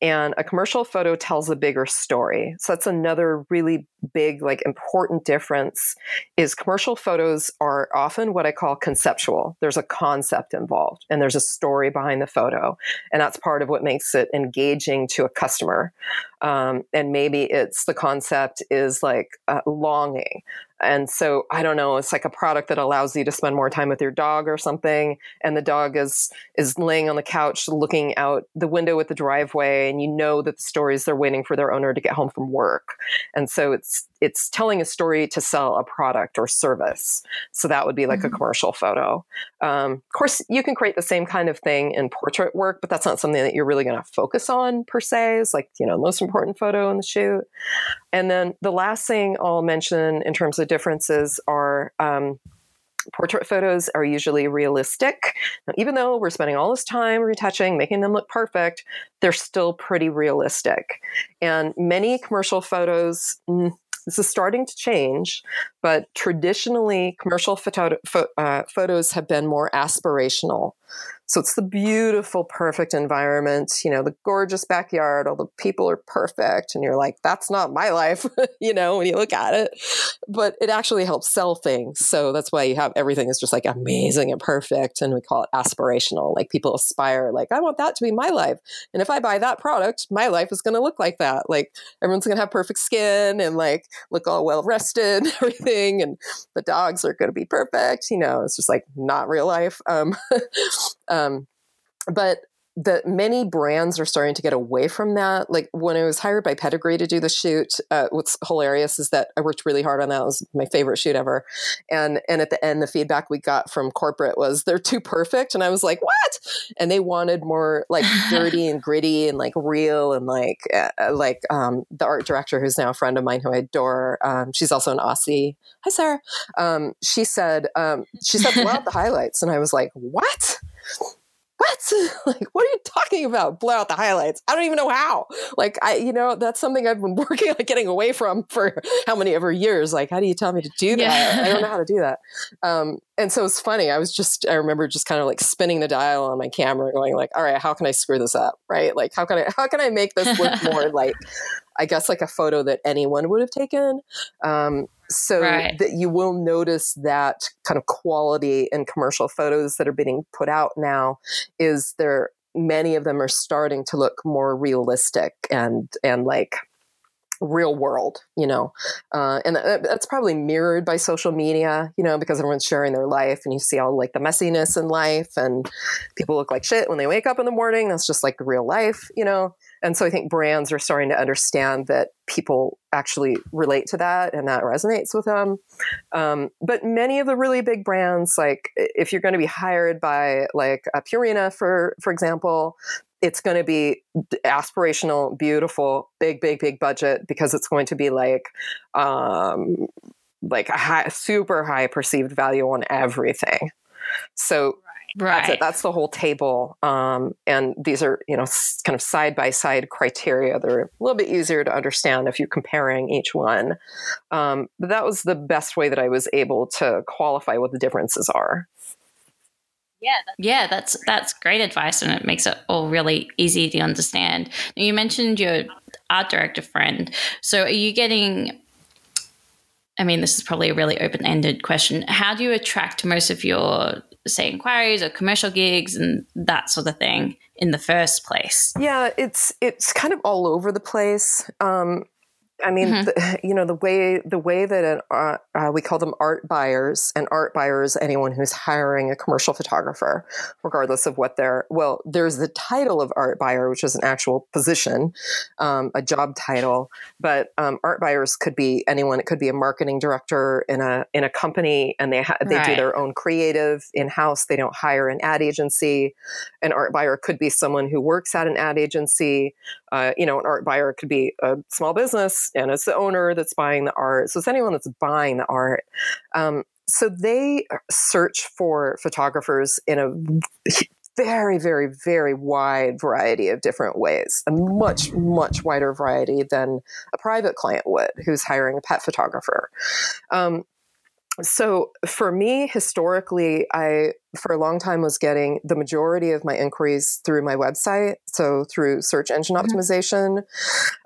and a commercial photo tells a bigger story. So that's another really big like important difference is commercial photos are often what i call conceptual. There's a concept involved and there's a story behind the photo and that's part of what makes it engaging to a customer. Um, and maybe it's the concept is like uh, longing. And so i don't know it's like a product that allows you to spend more time with your dog or something and the dog is is laying on the couch looking out the window at the driveway and you know that the stories they're waiting for their owner to get home from work. And so it's it's telling a story to sell a product or service. So that would be like mm-hmm. a commercial photo. Um, of course you can create the same kind of thing in portrait work but that's not something that you're really going to focus on per se. Is like you know most important photo in the shoot. And then the last thing i'll mention in terms of differences are um, portrait photos are usually realistic. Now, even though we're spending all this time retouching, making them look perfect, they're still pretty realistic. And many commercial photos, mm, this is starting to change, but traditionally, commercial photo, uh, photos have been more aspirational. So it's the beautiful, perfect environment, you know, the gorgeous backyard, all the people are perfect. And you're like, that's not my life, you know, when you look at it. But it actually helps sell things. So that's why you have everything is just like amazing and perfect. And we call it aspirational. Like people aspire, like, I want that to be my life. And if I buy that product, my life is going to look like that. Like everyone's going to have perfect skin and like look all well rested and everything. And the dogs are going to be perfect. You know, it's just like not real life. Um, um, but that many brands are starting to get away from that. Like when I was hired by Pedigree to do the shoot, uh, what's hilarious is that I worked really hard on that. It was my favorite shoot ever. And and at the end, the feedback we got from corporate was they're too perfect. And I was like, what? And they wanted more like dirty and gritty and like real and like uh, uh, like um, the art director who's now a friend of mine who I adore. Um, she's also an Aussie. Hi, Sarah. Um, she said um, she said out the highlights, and I was like, what? What? like, what are you talking about? Blow out the highlights. I don't even know how. Like, I, you know, that's something I've been working on getting away from for how many ever years. Like, how do you tell me to do that? Yeah. I don't know how to do that. Um, and so it's funny. I was just, I remember just kind of like spinning the dial on my camera, going like, all right, how can I screw this up? Right? Like, how can I, how can I make this look more like, I guess like a photo that anyone would have taken. Um, so right. that you will notice that kind of quality in commercial photos that are being put out now is there many of them are starting to look more realistic and and like real world you know uh, and that's probably mirrored by social media you know because everyone's sharing their life and you see all like the messiness in life and people look like shit when they wake up in the morning that's just like real life you know and so I think brands are starting to understand that people actually relate to that and that resonates with them. Um, but many of the really big brands, like if you're going to be hired by like a Purina, for for example, it's going to be aspirational, beautiful, big, big, big budget because it's going to be like um, like a high, super high perceived value on everything. So Right. That's it. That's the whole table. Um, and these are, you know, kind of side by side criteria. They're a little bit easier to understand if you're comparing each one. Um, but that was the best way that I was able to qualify what the differences are. Yeah, that's- yeah, that's that's great advice, and it makes it all really easy to understand. Now, you mentioned your art director friend. So, are you getting I mean, this is probably a really open ended question. How do you attract most of your say inquiries or commercial gigs and that sort of thing in the first place? Yeah, it's it's kind of all over the place. Um, I mean, mm-hmm. the, you know, the way the way that an, uh, uh, we call them art buyers, and art buyers anyone who's hiring a commercial photographer, regardless of what they're. Well, there's the title of art buyer, which is an actual position, um, a job title. But um, art buyers could be anyone. It could be a marketing director in a in a company, and they ha- they right. do their own creative in house. They don't hire an ad agency. An art buyer could be someone who works at an ad agency. Uh, you know, an art buyer could be a small business and it's the owner that's buying the art. So it's anyone that's buying the art. Um, so they search for photographers in a very, very, very wide variety of different ways, a much, much wider variety than a private client would who's hiring a pet photographer. Um, so for me historically i for a long time was getting the majority of my inquiries through my website so through search engine mm-hmm. optimization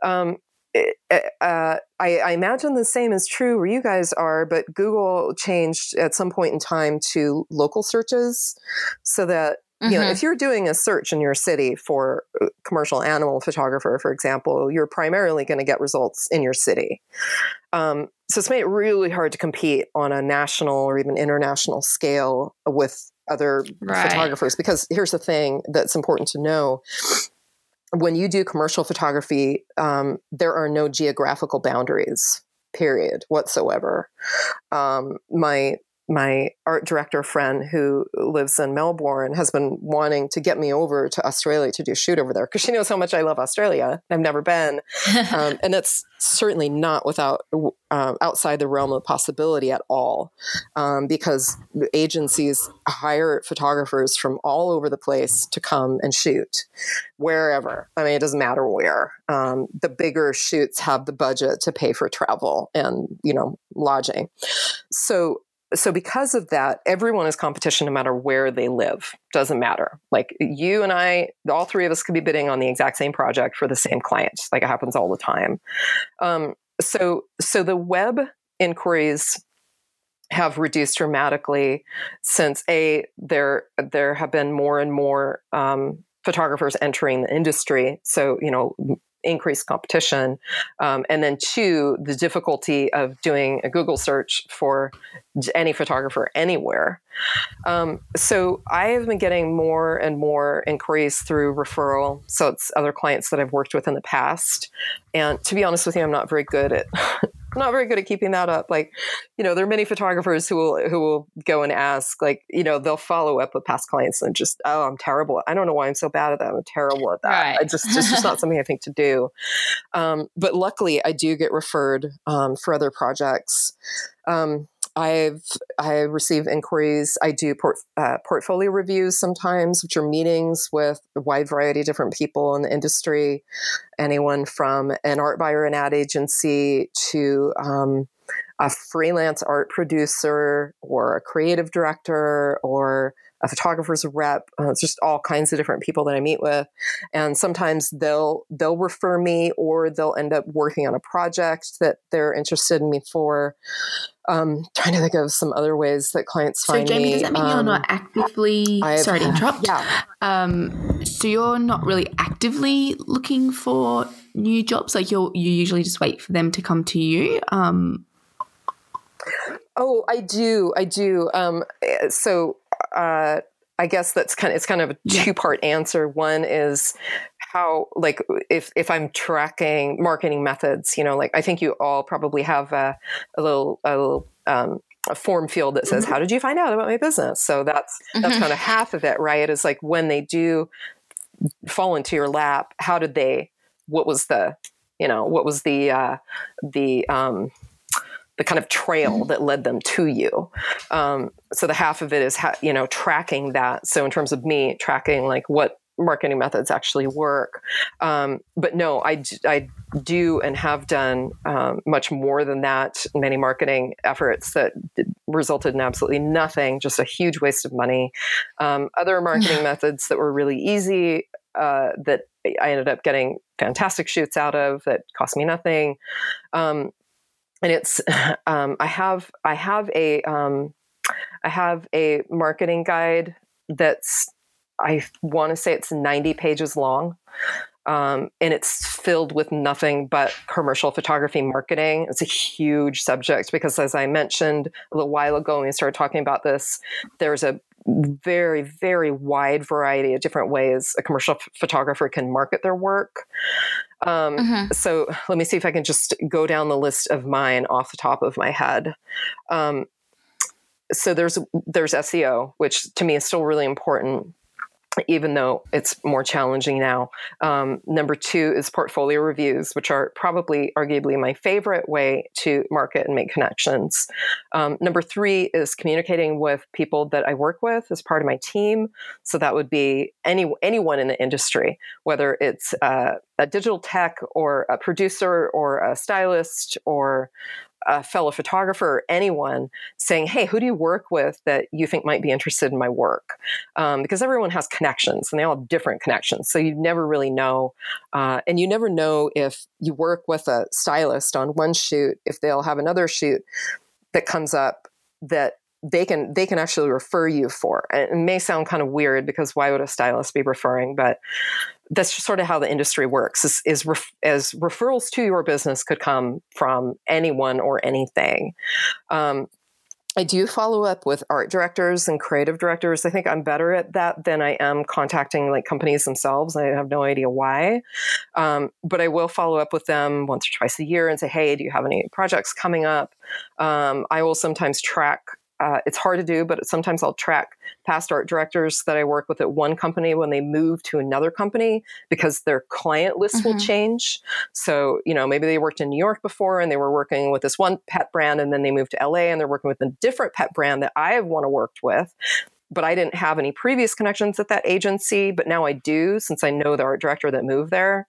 um, it, uh, I, I, imagine the same is true where you guys are, but Google changed at some point in time to local searches so that Mm-hmm. You know, if mm-hmm. you're doing a search in your city for commercial animal photographer, for example, you're primarily going to get results in your city. Um, so it's made it really hard to compete on a national or even international scale with other right. photographers because here's the thing that's important to know when you do commercial photography um, there are no geographical boundaries period whatsoever um, my my art director friend who lives in Melbourne has been wanting to get me over to Australia to do a shoot over there because she knows how much I love Australia. I've never been, um, and that's certainly not without uh, outside the realm of possibility at all, um, because agencies hire photographers from all over the place to come and shoot wherever. I mean, it doesn't matter where. Um, the bigger shoots have the budget to pay for travel and you know lodging. So so because of that everyone is competition no matter where they live. Doesn't matter. Like you and i all three of us could be bidding on the exact same project for the same client. Like it happens all the time. Um, so so the web inquiries have reduced dramatically since a there there have been more and more um, photographers entering the industry. So you know increased competition. Um, and then two, the difficulty of doing a Google search for any photographer anywhere. Um, so I have been getting more and more inquiries through referral. So it's other clients that I've worked with in the past. And to be honest with you, I'm not very good at not very good at keeping that up. Like, you know, there are many photographers who will who will go and ask, like, you know, they'll follow up with past clients and just, oh, I'm terrible. I don't know why I'm so bad at that. I'm terrible at that. Right. I just it's just not something I think to do. Um, but luckily, I do get referred um, for other projects. Um, I've I receive inquiries. I do port, uh, portfolio reviews sometimes, which are meetings with a wide variety of different people in the industry. Anyone from an art buyer and ad agency to um, a freelance art producer or a creative director or a photographer's rep. Uh, it's just all kinds of different people that I meet with, and sometimes they'll they'll refer me, or they'll end up working on a project that they're interested in me for. Um, trying to think of some other ways that clients find me. so, Jamie, me. does that mean um, you're not actively? I've, sorry to interrupt. Yeah. Um, so you're not really actively looking for new jobs. Like you you usually just wait for them to come to you. Um, oh, I do. I do. Um, eh, so uh, I guess that's kind of it's kind of a two part answer. One is how like if if I'm tracking marketing methods, you know, like I think you all probably have a, a little a little um, a form field that says, mm-hmm. "How did you find out about my business?" So that's that's mm-hmm. kind of half of it, right? Is like when they do fall into your lap, how did they? What was the you know what was the uh, the um, the kind of trail that led them to you. Um, so the half of it is, ha- you know, tracking that. So in terms of me tracking like what marketing methods actually work. Um, but no, I, I do and have done um, much more than that. Many marketing efforts that resulted in absolutely nothing, just a huge waste of money. Um, other marketing methods that were really easy uh, that I ended up getting fantastic shoots out of that cost me nothing. Um, and it's um, I have I have a um, I have a marketing guide that's I want to say it's 90 pages long. Um, and it's filled with nothing but commercial photography marketing. It's a huge subject because, as I mentioned a little while ago when we started talking about this, there's a very, very wide variety of different ways a commercial f- photographer can market their work. Um, mm-hmm. So let me see if I can just go down the list of mine off the top of my head. Um, so there's there's SEO, which to me is still really important even though it's more challenging now. Um, number two is portfolio reviews, which are probably arguably my favorite way to market and make connections. Um, number three is communicating with people that I work with as part of my team. So that would be any anyone in the industry, whether it's uh, a digital tech or a producer or a stylist or a fellow photographer or anyone saying, Hey, who do you work with that you think might be interested in my work? Um, because everyone has connections and they all have different connections. So you never really know. Uh, and you never know if you work with a stylist on one shoot, if they'll have another shoot that comes up that they can they can actually refer you for. it may sound kind of weird because why would a stylist be referring? But that's just sort of how the industry works. Is, is ref, as referrals to your business could come from anyone or anything. Um, I do follow up with art directors and creative directors. I think I'm better at that than I am contacting like companies themselves. I have no idea why, um, but I will follow up with them once or twice a year and say, "Hey, do you have any projects coming up?" Um, I will sometimes track uh, it's hard to do, but sometimes I'll track past art directors that I work with at one company when they move to another company because their client list mm-hmm. will change. So, you know, maybe they worked in New York before and they were working with this one pet brand and then they moved to LA and they're working with a different pet brand that I have want to work with. But I didn't have any previous connections at that agency, but now I do since I know the art director that moved there.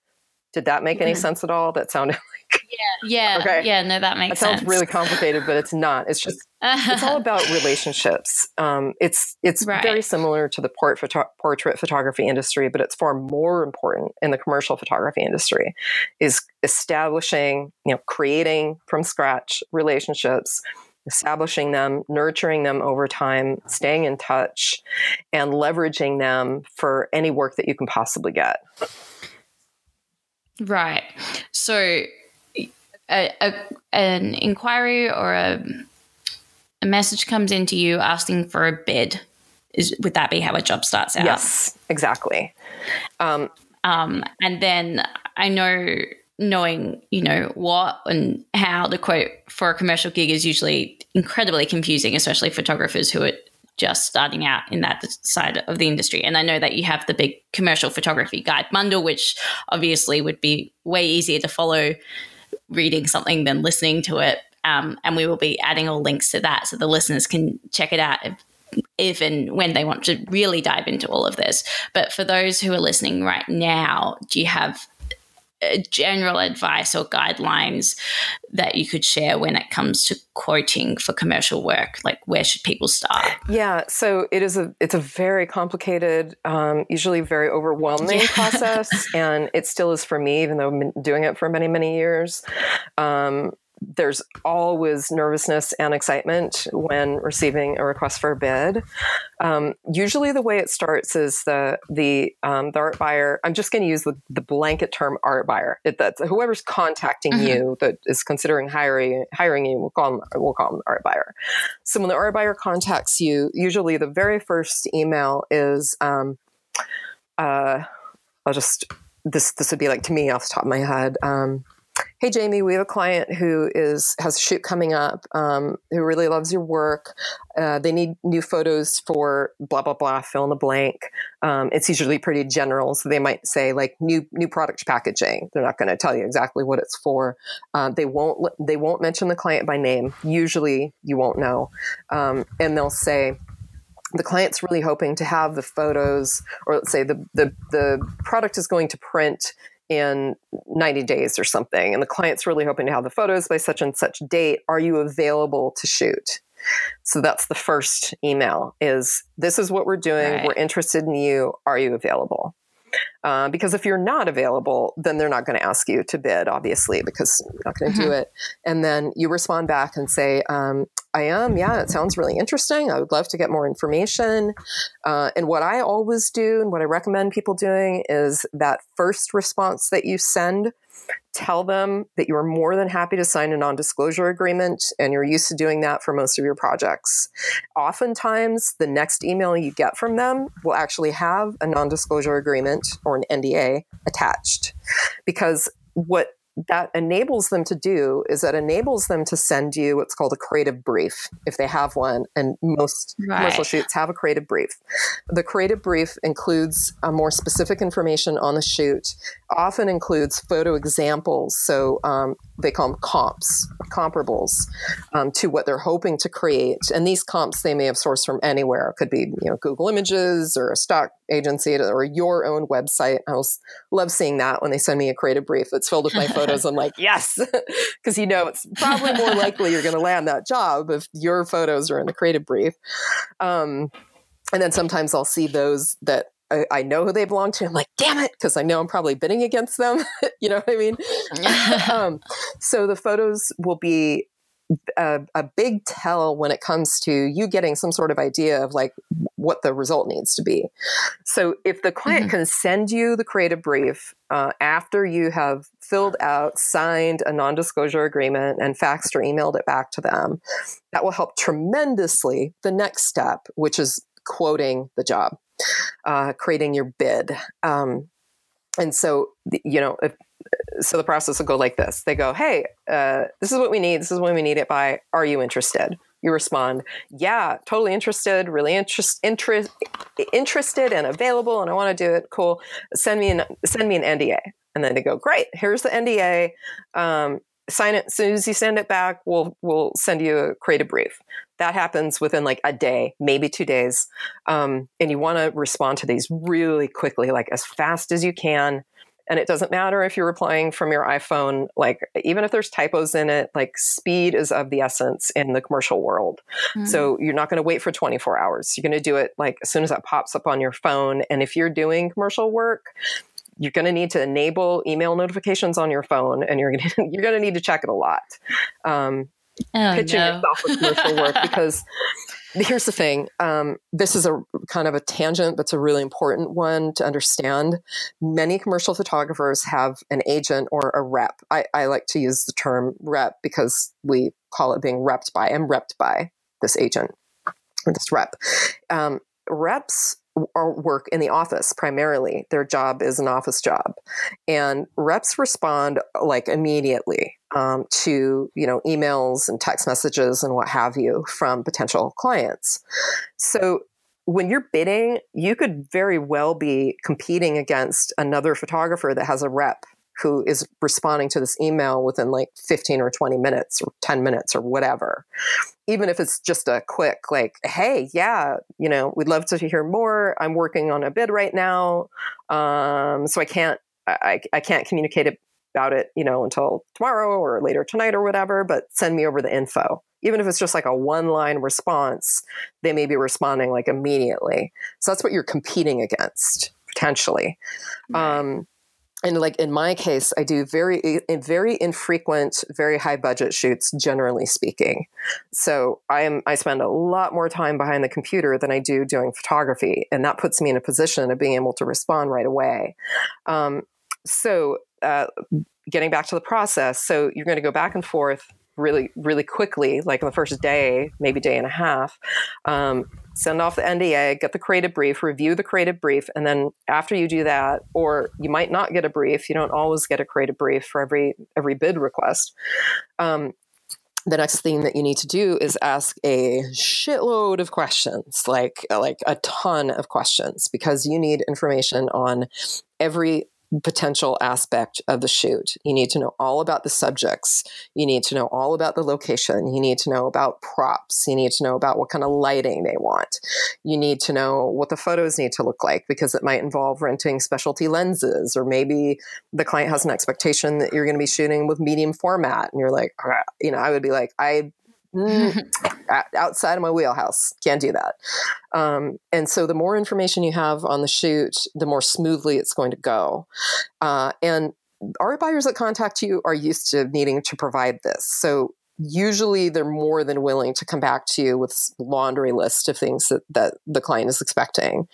Did that make any sense at all? That sounded like yeah, yeah, okay. yeah. No, that makes that sounds sense. really complicated, but it's not. It's just it's all about relationships. Um, it's it's right. very similar to the port photo- portrait photography industry, but it's far more important in the commercial photography industry. Is establishing, you know, creating from scratch relationships establishing them, nurturing them over time, staying in touch, and leveraging them for any work that you can possibly get. Right. So, a, a, an inquiry or a, a message comes into you asking for a bid. Is would that be how a job starts out? Yes, exactly. Um, um, and then I know knowing you know what and how the quote for a commercial gig is usually incredibly confusing, especially photographers who are just starting out in that side of the industry. And I know that you have the big commercial photography guide bundle, which obviously would be way easier to follow reading something than listening to it. Um, and we will be adding all links to that so the listeners can check it out if, if and when they want to really dive into all of this. But for those who are listening right now, do you have general advice or guidelines that you could share when it comes to quoting for commercial work? Like where should people start? Yeah so it is a it's a very complicated um, usually very overwhelming yeah. process and it still is for me even though i've been doing it for many many years. Um, there's always nervousness and excitement when receiving a request for a bid. Um, usually, the way it starts is the the um, the art buyer. I'm just going to use the, the blanket term art buyer. It, that's whoever's contacting mm-hmm. you that is considering hiring hiring you. We'll call them we'll call them art buyer. So when the art buyer contacts you, usually the very first email is, um, uh, I'll just this this would be like to me off the top of my head. Um, hey jamie we have a client who is has a shoot coming up um, who really loves your work. Uh, they need new photos for blah blah blah fill in the blank. Um, it's usually pretty general so they might say like new new product packaging. They're not going to tell you exactly what it's for. Uh, they won't they won't mention the client by name. Usually you won't know. Um, and they'll say the client's really hoping to have the photos, or let's say the, the, the product is going to print in 90 days or something and the client's really hoping to have the photos by such and such date are you available to shoot so that's the first email is this is what we're doing right. we're interested in you are you available uh, because if you're not available, then they're not going to ask you to bid, obviously, because you're not going to mm-hmm. do it. And then you respond back and say, um, I am. Yeah, it sounds really interesting. I would love to get more information. Uh, and what I always do and what I recommend people doing is that first response that you send tell them that you're more than happy to sign a non disclosure agreement and you're used to doing that for most of your projects. Oftentimes, the next email you get from them will actually have a non disclosure agreement or an NDA attached because what that enables them to do is that enables them to send you what's called a creative brief if they have one and most right. commercial shoots have a creative brief the creative brief includes uh, more specific information on the shoot often includes photo examples so um, they call them comps, comparables um, to what they're hoping to create. And these comps they may have sourced from anywhere. It could be you know Google Images or a stock agency or your own website. I love seeing that when they send me a creative brief that's filled with my photos. I'm like, yes, because you know it's probably more likely you're going to land that job if your photos are in the creative brief. Um, and then sometimes I'll see those that I, I, know who they belong to. I'm like, damn it, because I know I'm probably bidding against them. you know what I mean? um, so the photos will be a, a, big tell when it comes to you getting some sort of idea of like what the result needs to be. So if the client mm-hmm. can send you the creative brief uh, after you have filled out, signed a non-disclosure agreement, and faxed or emailed it back to them, that will help tremendously the next step, which is quoting the job uh, creating your bid. Um, and so, you know, if, so the process will go like this they go, hey, uh, this is what we need. This is when we need it by. Are you interested? You respond, yeah, totally interested, really interest, interest, interested and available, and I want to do it. Cool. Send me an send me an NDA, and then they go, great. Here's the NDA. Um, sign it as soon as you send it back. We'll we'll send you a creative brief that happens within like a day, maybe two days. Um, and you want to respond to these really quickly, like as fast as you can. And it doesn't matter if you're replying from your iPhone, like even if there's typos in it, like speed is of the essence in the commercial world. Mm-hmm. So you're not going to wait for 24 hours. You're going to do it like as soon as that pops up on your phone. And if you're doing commercial work, you're going to need to enable email notifications on your phone and you're going to, you're going to need to check it a lot. Um, oh, pitching no. yourself with commercial work because here's the thing um, this is a kind of a tangent but it's a really important one to understand. Many commercial photographers have an agent or a rep. I, I like to use the term rep because we call it being repped by. I'm repped by this agent or this rep. Um, reps work in the office primarily. Their job is an office job, and reps respond like immediately um, to you know emails and text messages and what have you from potential clients. So when you're bidding, you could very well be competing against another photographer that has a rep who is responding to this email within like 15 or 20 minutes or 10 minutes or whatever. Even if it's just a quick, like, hey, yeah, you know, we'd love to hear more. I'm working on a bid right now. Um, so I can't, I, I can't communicate about it, you know, until tomorrow or later tonight or whatever, but send me over the info. Even if it's just like a one line response, they may be responding like immediately. So that's what you're competing against potentially. Um, and like in my case i do very very infrequent very high budget shoots generally speaking. So i am i spend a lot more time behind the computer than i do doing photography and that puts me in a position of being able to respond right away. Um, so uh, getting back to the process so you're going to go back and forth really really quickly like in the first day maybe day and a half um, send off the nda get the creative brief review the creative brief and then after you do that or you might not get a brief you don't always get a creative brief for every every bid request um, the next thing that you need to do is ask a shitload of questions like like a ton of questions because you need information on every potential aspect of the shoot. You need to know all about the subjects. You need to know all about the location. You need to know about props. You need to know about what kind of lighting they want. You need to know what the photos need to look like because it might involve renting specialty lenses, or maybe the client has an expectation that you're going to be shooting with medium format. And you're like, ah, you know, I would be like, I outside of my wheelhouse. Can't do that. Um, and so the more information you have on the shoot, the more smoothly it's going to go. Uh, and art buyers that contact you are used to needing to provide this. So usually they're more than willing to come back to you with laundry list of things that, that the client is expecting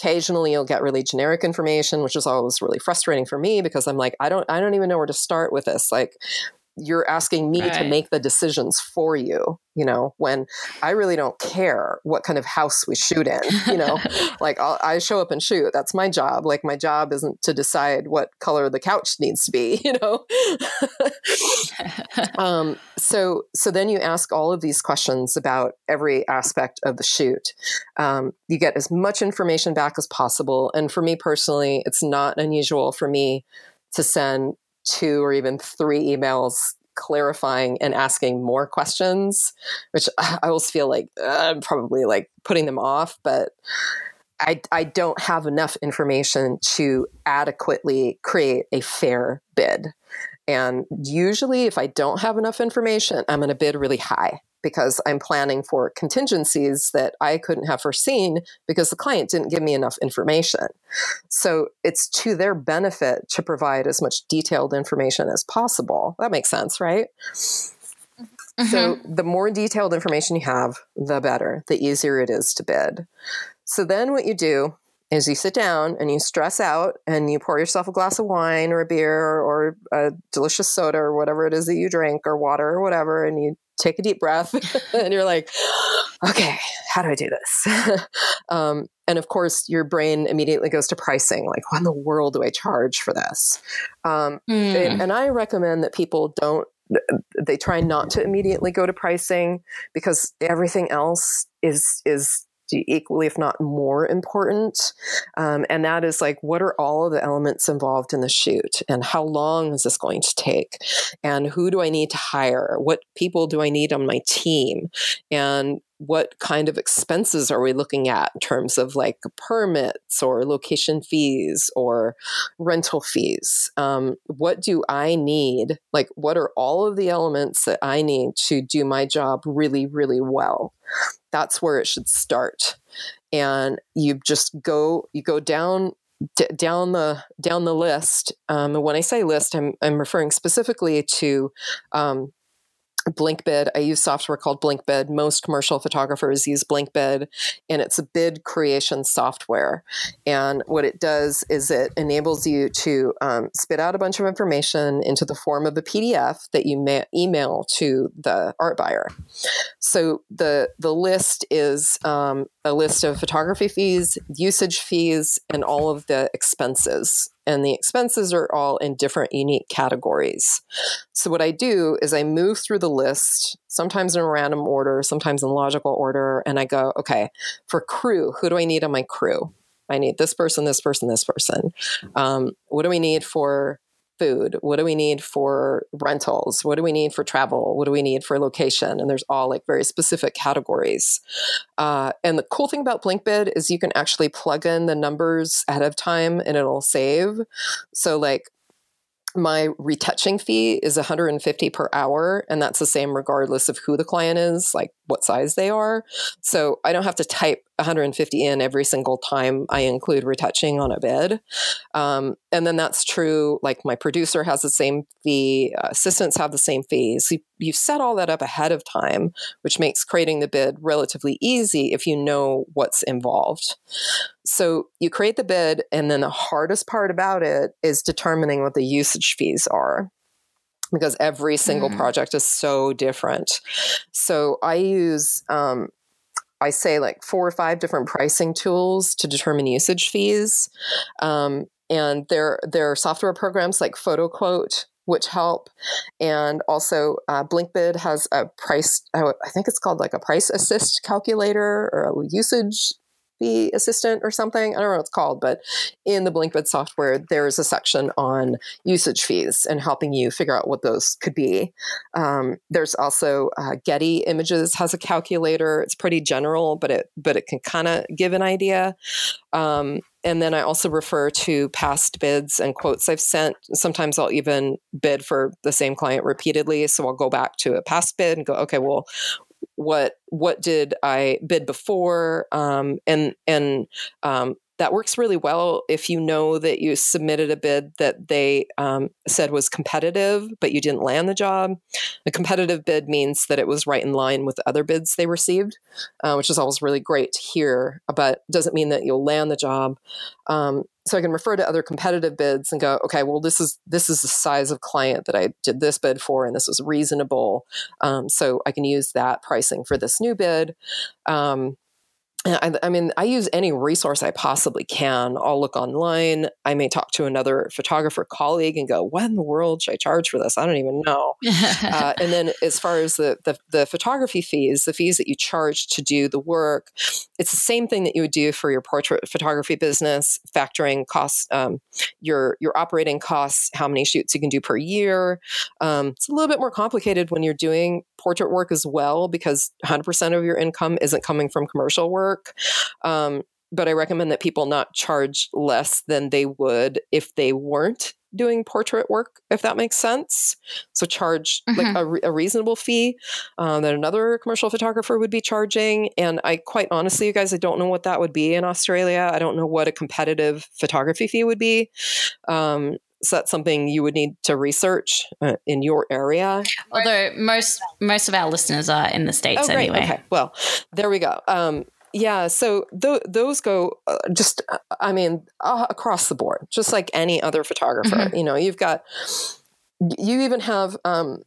occasionally you'll get really generic information which is always really frustrating for me because i'm like i don't i don't even know where to start with this like you're asking me right. to make the decisions for you you know when i really don't care what kind of house we shoot in you know? Like I'll, i show up and shoot that's my job like my job isn't to decide what color the couch needs to be you know? Um, so so then you ask all of these questions about every aspect of the shoot. Um, you get as much information back as possible and for me personally it's not unusual for me to send two or even three emails clarifying and asking more questions, which I always feel like uh, I'm probably like putting them off, but I, I don't have enough information to adequately create a fair bid. And usually, if I don't have enough information, I'm going to bid really high because I'm planning for contingencies that I couldn't have foreseen because the client didn't give me enough information. So it's to their benefit to provide as much detailed information as possible. That makes sense, right? Mm-hmm. So the more detailed information you have, the better, the easier it is to bid. So then what you do is you sit down and you stress out and you pour yourself a glass of wine or a beer or a delicious soda or whatever it is that you drink or water or whatever and you take a deep breath and you're like okay how do i do this um, and of course your brain immediately goes to pricing like what in the world do i charge for this um, mm. and, hmm. and i recommend that people don't they try not to immediately go to pricing because everything else is is equally, if not more important. Um, and that is like, what are all of the elements involved in the shoot? And how long is this going to take? And who do I need to hire? What people do I need on my team? And what kind of expenses are we looking at in terms of like permits or location fees or rental fees? Um, what do I need? Like, what are all of the elements that I need to do my job really, really well? That's where it should start. And you just go, you go down D- down the down the list. Um, and when I say list, I'm I'm referring specifically to um, BlinkBid. I use software called BlinkBid. Most commercial photographers use BlinkBid, and it's a bid creation software. And what it does is it enables you to um, spit out a bunch of information into the form of a PDF that you may email to the art buyer. So the the list is um, a list of photography fees, usage fees, and all of the expenses and the expenses are all in different unique categories. So, what I do is I move through the list, sometimes in a random order, sometimes in logical order, and I go, okay, for crew, who do I need on my crew? I need this person, this person, this person. Um, what do we need for food? What do we need for rentals? What do we need for travel? What do we need for location? And there's all like very specific categories. Uh, and the cool thing about BlinkBid is you can actually plug in the numbers ahead of time and it'll save. So like my retouching fee is 150 per hour and that's the same regardless of who the client is like what size they are so i don't have to type 150 in every single time I include retouching on a bid. Um, and then that's true, like my producer has the same uh, assistants have the same fees. You, you set all that up ahead of time, which makes creating the bid relatively easy if you know what's involved. So you create the bid, and then the hardest part about it is determining what the usage fees are because every single mm. project is so different. So I use um, I say like four or five different pricing tools to determine usage fees. Um, and there, there are software programs like fotoQuote, which help. And also, uh, BlinkBid has a price, I think it's called like a price assist calculator or a usage the assistant or something. I don't know what it's called, but in the BlinkBid software, there's a section on usage fees and helping you figure out what those could be. Um, there's also uh, Getty Images has a calculator. It's pretty general, but it but it can kind of give an idea. Um, and then I also refer to past bids and quotes I've sent. Sometimes I'll even bid for the same client repeatedly. So I'll go back to a past bid and go, okay, well, what what did I bid before, um, and and um, that works really well if you know that you submitted a bid that they um, said was competitive, but you didn't land the job. A competitive bid means that it was right in line with other bids they received, uh, which is always really great to hear, but doesn't mean that you'll land the job. Um, so I can refer to other competitive bids and go, okay, well, this is this is the size of client that I did this bid for, and this was reasonable. Um, so I can use that pricing for this new bid. Um, I, I, mean, I use any resource I possibly can. I'll look online. I may talk to another photographer colleague and go, "What in the world should I charge for this? I don't even know." uh, and then, as far as the, the, the photography fees, the fees that you charge to do the work, it's the same thing that you would do for your portrait photography business, factoring costs, um, your your operating costs, how many shoots you can do per year. Um, it's a little bit more complicated when you're doing portrait work as well because 100% of your income isn't coming from commercial work. Um, but I recommend that people not charge less than they would if they weren't doing portrait work, if that makes sense. So charge mm-hmm. like a, a, reasonable fee um, that another commercial photographer would be charging. And I quite honestly, you guys, I don't know what that would be in Australia. I don't know what a competitive photography fee would be. Um, so that something you would need to research uh, in your area. Although most most of our listeners are in the states oh, anyway. Okay, well, there we go. Um, yeah, so th- those go uh, just, uh, I mean, uh, across the board, just like any other photographer. Mm-hmm. You know, you've got, you even have um,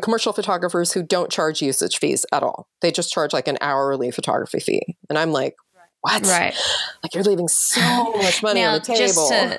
commercial photographers who don't charge usage fees at all. They just charge like an hourly photography fee. And I'm like, what? Right. Like you're leaving so much money now, on the table. To,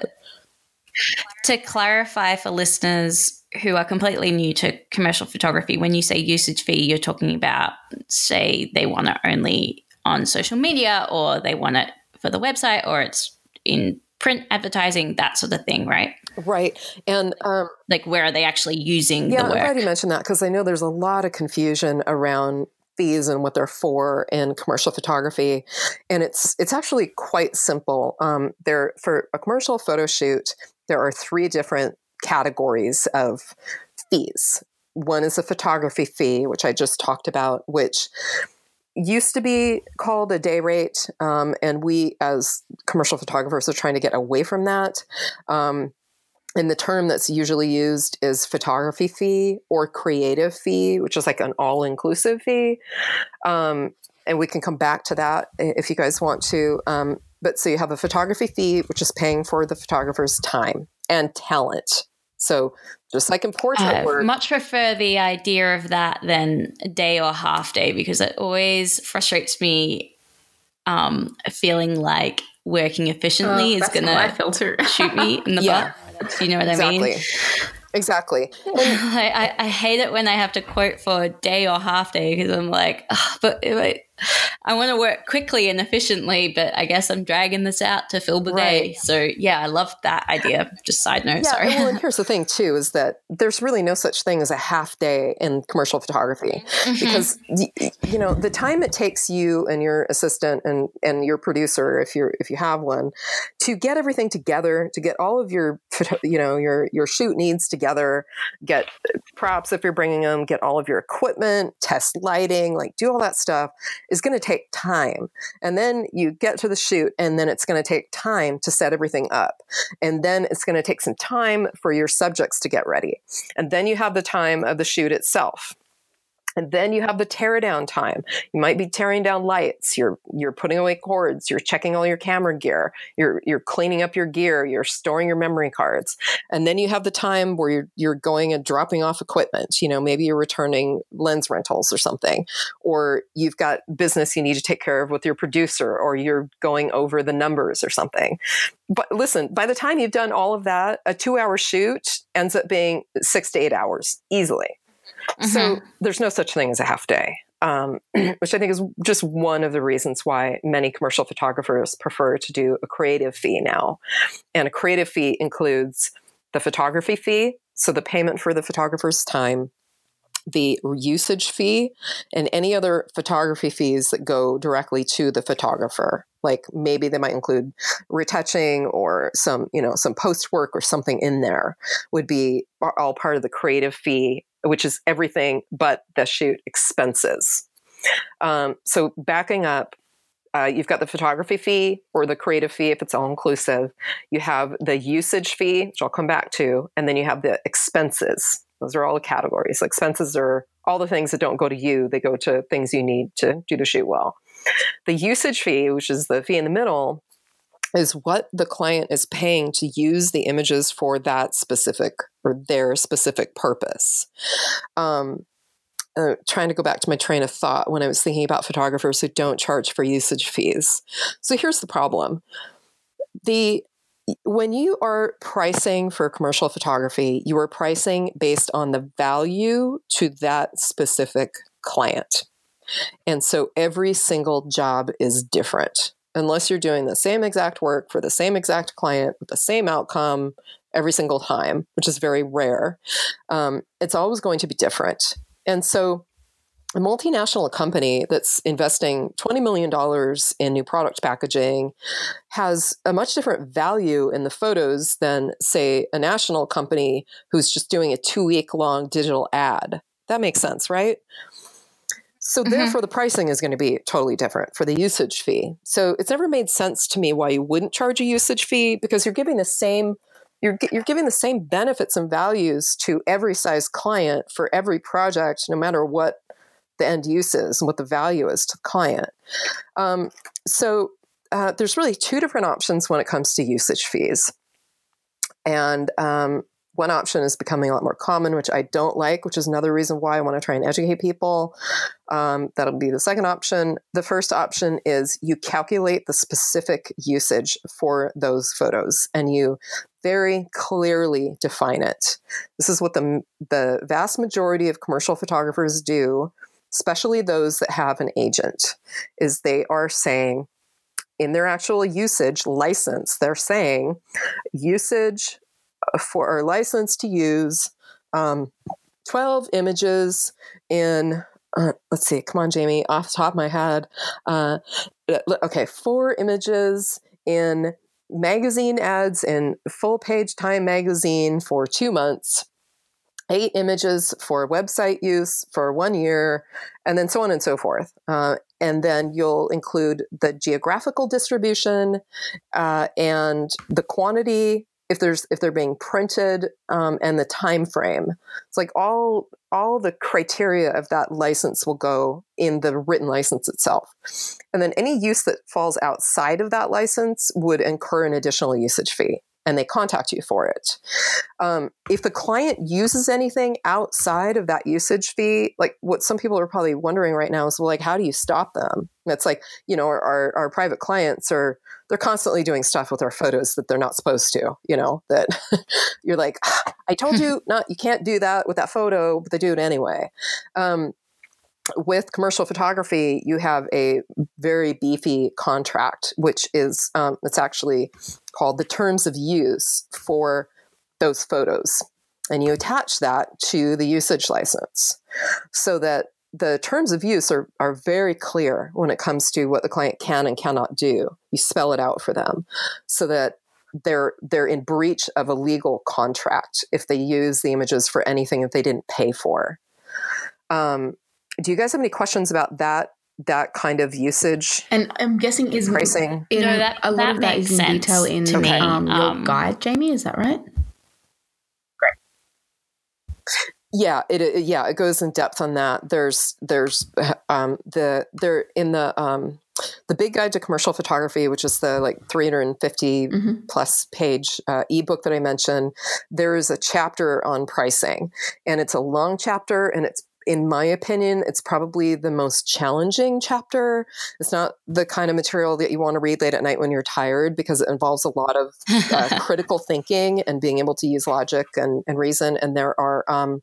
to clarify for listeners who are completely new to commercial photography, when you say usage fee, you're talking about, say, they want it only on social media or they want it for the website or it's in print advertising, that sort of thing, right? Right. And um, like where are they actually using yeah, the work? I'm glad you mentioned that because I know there's a lot of confusion around fees and what they're for in commercial photography. And it's it's actually quite simple. um, they're for a commercial photo shoot, there are three different categories of fees. One is a photography fee, which I just talked about, which used to be called a day rate, um, and we as commercial photographers are trying to get away from that. Um, and the term that's usually used is photography fee or creative fee, which is like an all inclusive fee. Um, and we can come back to that if you guys want to. But so you have a photography fee, which is paying for the photographer's time and talent. So just like in portrait uh, work. Much prefer the idea of that than a day or half day because it always frustrates me um, feeling like working efficiently oh, is going to shoot me in the yeah. butt. Do you know what exactly. I mean? Exactly. I, I, I, hate it when I have to quote for a day or half day because I'm like, oh, but I want to work quickly and efficiently, but I guess I'm dragging this out to fill the right. day. So yeah, I love that idea. Just side note, yeah, sorry. Well, and here's the thing too, is that there's really no such thing as a half day in commercial photography mm-hmm. because you know the time it takes you and your assistant and and your producer, if you're if you have one, to get everything together, to get all of your you know your your shoot needs together, get props if you're bringing them, get all of your equipment, test lighting, like do all that stuff is going to take time. And then you get to the shoot, and then it's going to take time to set everything up. And then it's going to take some time for your subjects to get ready. And then you have the time of the shoot itself. And then you have the tear down time. You might be tearing down lights. You're you're putting away cords. You're checking all your camera gear. You're you're cleaning up your gear. You're storing your memory cards. And then you have the time where you're you're going and dropping off equipment. You know, maybe you're returning lens rentals or something, or you've got business you need to take care of with your producer, or you're going over the numbers or something. But listen, by the time you've done all of that, a two hour shoot ends up being six to eight hours easily. Mm-hmm. So there's no such thing as a half day, um, which I think is just one of the reasons why many commercial photographers prefer to do a creative fee now. And a creative fee includes the photography fee, so the payment for the photographer's time, the usage fee, and any other photography fees that go directly to the photographer. Like maybe they might include retouching or some, you know, some post work or something in there would be all part of the creative fee which is everything but the shoot expenses. Um, so backing up, uh, you've got the photography fee or the creative fee if it's all inclusive. You have the usage fee, which I'll come back to, and then you have the expenses. Those are all the categories. Expenses are all the things that don't go to you, they go to things you need to do the shoot well. The usage fee, which is the fee in the middle, is what the client is paying to use the images for that specific or their specific purpose. Um, uh, trying to go back to my train of thought when I was thinking about photographers who don't charge for usage fees. So here's the problem. The when you are pricing for commercial photography, you are pricing based on the value to that specific client. And so every single job is different. Unless you're doing the same exact work for the same exact client with the same outcome every single time, which is very rare, um, it's always going to be different. And so a multinational company that's investing $20 million in new product packaging has a much different value in the photos than, say, a national company who's just doing a two week long digital ad. That makes sense, right? So, mm-hmm. therefore, the pricing is going to be totally different for the usage fee. So, it's never made sense to me why you wouldn't charge a usage fee because you're giving the same you're, you're giving the same benefits and values to every size client for every project, no matter what the end use is and what the value is to the client. Um, so uh, there's really two different options when it comes to usage fees. And um, one option is becoming a lot more common, which I don't like, which is another reason why I want to try and educate people. Um, that'll be the second option. The first option is you calculate the specific usage for those photos and you very clearly define it. This is what the, the vast majority of commercial photographers do, especially those that have an agent, is they are saying in their actual usage license, they're saying usage for our license to use um, 12 images in uh, let's see come on jamie off the top of my head uh, okay four images in magazine ads in full page time magazine for two months eight images for website use for one year and then so on and so forth. Uh, and then you'll include the geographical distribution uh, and the quantity if there's if they're being printed um, and the time frame it's like all all the criteria of that license will go in the written license itself. And then any use that falls outside of that license would incur an additional usage fee and they contact you for it. Um, if the client uses anything outside of that usage fee, like what some people are probably wondering right now is, well, like, how do you stop them? And it's like, you know, our, our private clients are, they're constantly doing stuff with our photos that they're not supposed to, you know, that you're like, ah, I told you not, you can't do that with that photo, but they do it anyway. Um, with commercial photography, you have a very beefy contract, which is um, it's actually called the terms of use for those photos, and you attach that to the usage license, so that the terms of use are, are very clear when it comes to what the client can and cannot do. You spell it out for them, so that they're they're in breach of a legal contract if they use the images for anything that they didn't pay for. Um, do you guys have any questions about that that kind of usage? And I'm guessing is pricing. In, no, that, a lot that of that is in detail in um, your um, guide, Jamie. Is that right? Great. Yeah, it, it, yeah it goes in depth on that. There's there's um, the there in the um, the big guide to commercial photography which is the like 350 mm-hmm. plus page uh, ebook that i mentioned there is a chapter on pricing and it's a long chapter and it's in my opinion, it's probably the most challenging chapter. It's not the kind of material that you want to read late at night when you're tired because it involves a lot of uh, critical thinking and being able to use logic and, and reason. And there are um,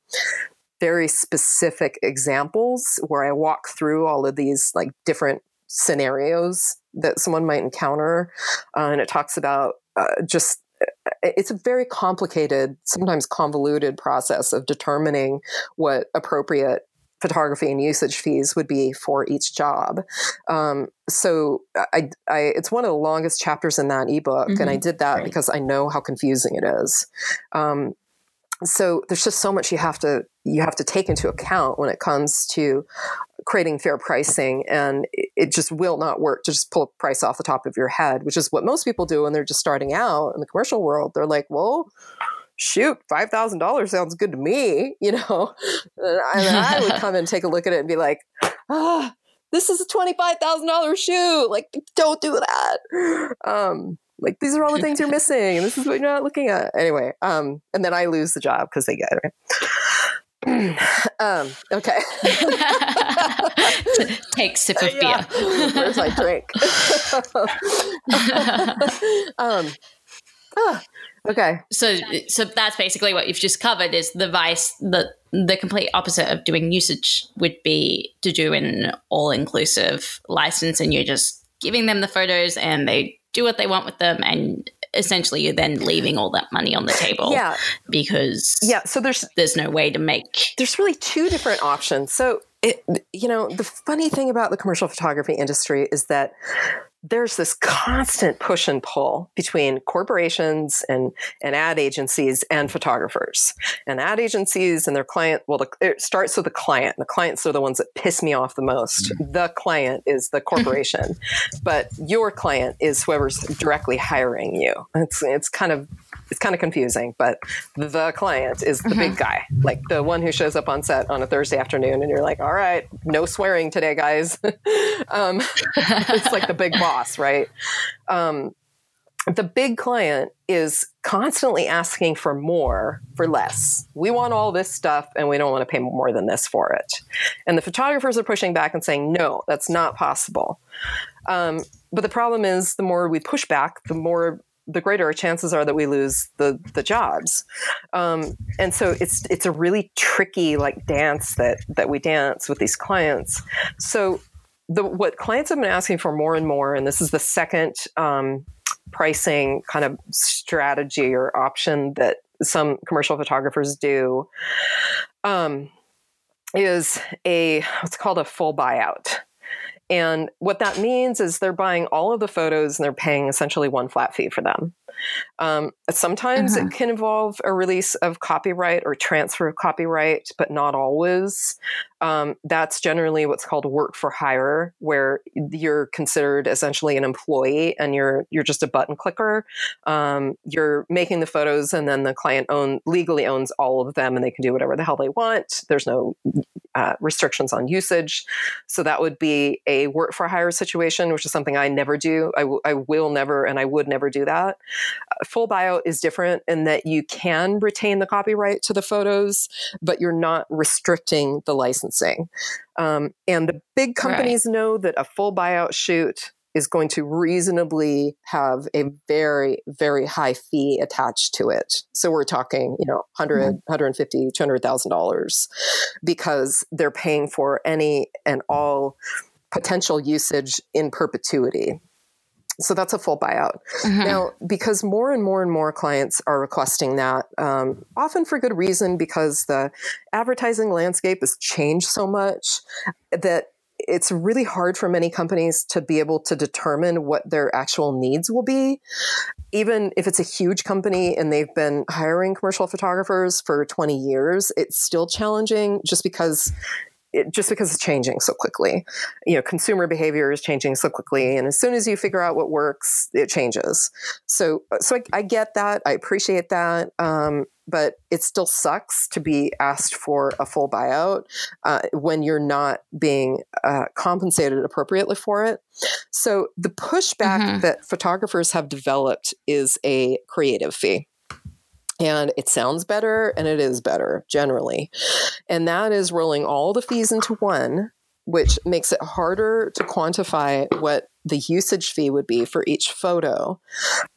very specific examples where I walk through all of these like different scenarios that someone might encounter. Uh, and it talks about uh, just it's a very complicated, sometimes convoluted process of determining what appropriate photography and usage fees would be for each job. Um, so I, I, it's one of the longest chapters in that ebook, mm-hmm. and I mm-hmm. did that right. because I know how confusing it is. Um, so there's just so much you have to you have to take into account when it comes to creating fair pricing and it just will not work to just pull a price off the top of your head which is what most people do when they're just starting out in the commercial world. They're like well shoot $5000 sounds good to me you know? And I, would come and take a look at it and be like ah this is a $25000 shoe like don't do that. Um like these are all the things you're missing and this is what you're not looking at. Anyway um and then i lose the job because they get it um, okay. Take sip of beer. Where's my drink? um, ah, okay. So, so that's basically what you've just covered. Is the vice the the complete opposite of doing usage would be to do an all inclusive license, and you're just giving them the photos, and they do what they want with them, and essentially you're then leaving all that money on the table. Yeah. Because yeah, so there's there's no way to make there's really two different options. So it, you know, the funny thing about the commercial photography industry is that there's this constant push and pull between corporations and, and ad agencies and photographers. And ad agencies and their client, well, the, it starts with the client. The clients are the ones that piss me off the most. Mm-hmm. The client is the corporation, but your client is whoever's directly hiring you. It's, it's kind of it's kind of confusing, but the client is the mm-hmm. big guy, like the one who shows up on set on a Thursday afternoon, and you're like, all right, no swearing today, guys. um, it's like the big boss, right? Um, the big client is constantly asking for more for less. We want all this stuff and we don't want to pay more than this for it. And the photographers are pushing back and saying, no, that's not possible. Um, but the problem is, the more we push back, the more the greater our chances are that we lose the the jobs. Um, and so it's it's a really tricky like dance that that we dance with these clients. So the what clients have been asking for more and more, and this is the second um, pricing kind of strategy or option that some commercial photographers do. Um, is a what's called a full buyout. And what that means is they're buying all of the photos and they're paying essentially one flat fee for them. Um, sometimes uh-huh. it can involve a release of copyright or transfer of copyright, but not always. Um, that's generally what's called work for hire, where you're considered essentially an employee and you're you're just a button clicker. Um, you're making the photos, and then the client own legally owns all of them, and they can do whatever the hell they want. There's no uh, restrictions on usage, so that would be a work for hire situation, which is something I never do. I, w- I will never, and I would never do that. Full buyout is different in that you can retain the copyright to the photos, but you're not restricting the licensing. Um, and the big companies right. know that a full buyout shoot is going to reasonably have a very very high fee attached to it so we're talking you know 100 mm-hmm. 150 200000 dollars because they're paying for any and all potential usage in perpetuity so that's a full buyout. Mm-hmm. Now, because more and more and more clients are requesting that, um, often for good reason, because the advertising landscape has changed so much that it's really hard for many companies to be able to determine what their actual needs will be. Even if it's a huge company and they've been hiring commercial photographers for 20 years, it's still challenging just because it, just because it's changing so quickly. You know, consumer behavior is changing so quickly, and as soon as you figure out what works, it changes. So, so I, I get that. I appreciate that. Um, but it still sucks to be asked for a full buyout uh, when you're not being uh, compensated appropriately for it. So the pushback mm-hmm. that photographers have developed is a creative fee and it sounds better and it is better generally. And that is rolling all the fees into one, which makes it harder to quantify what the usage fee would be for each photo.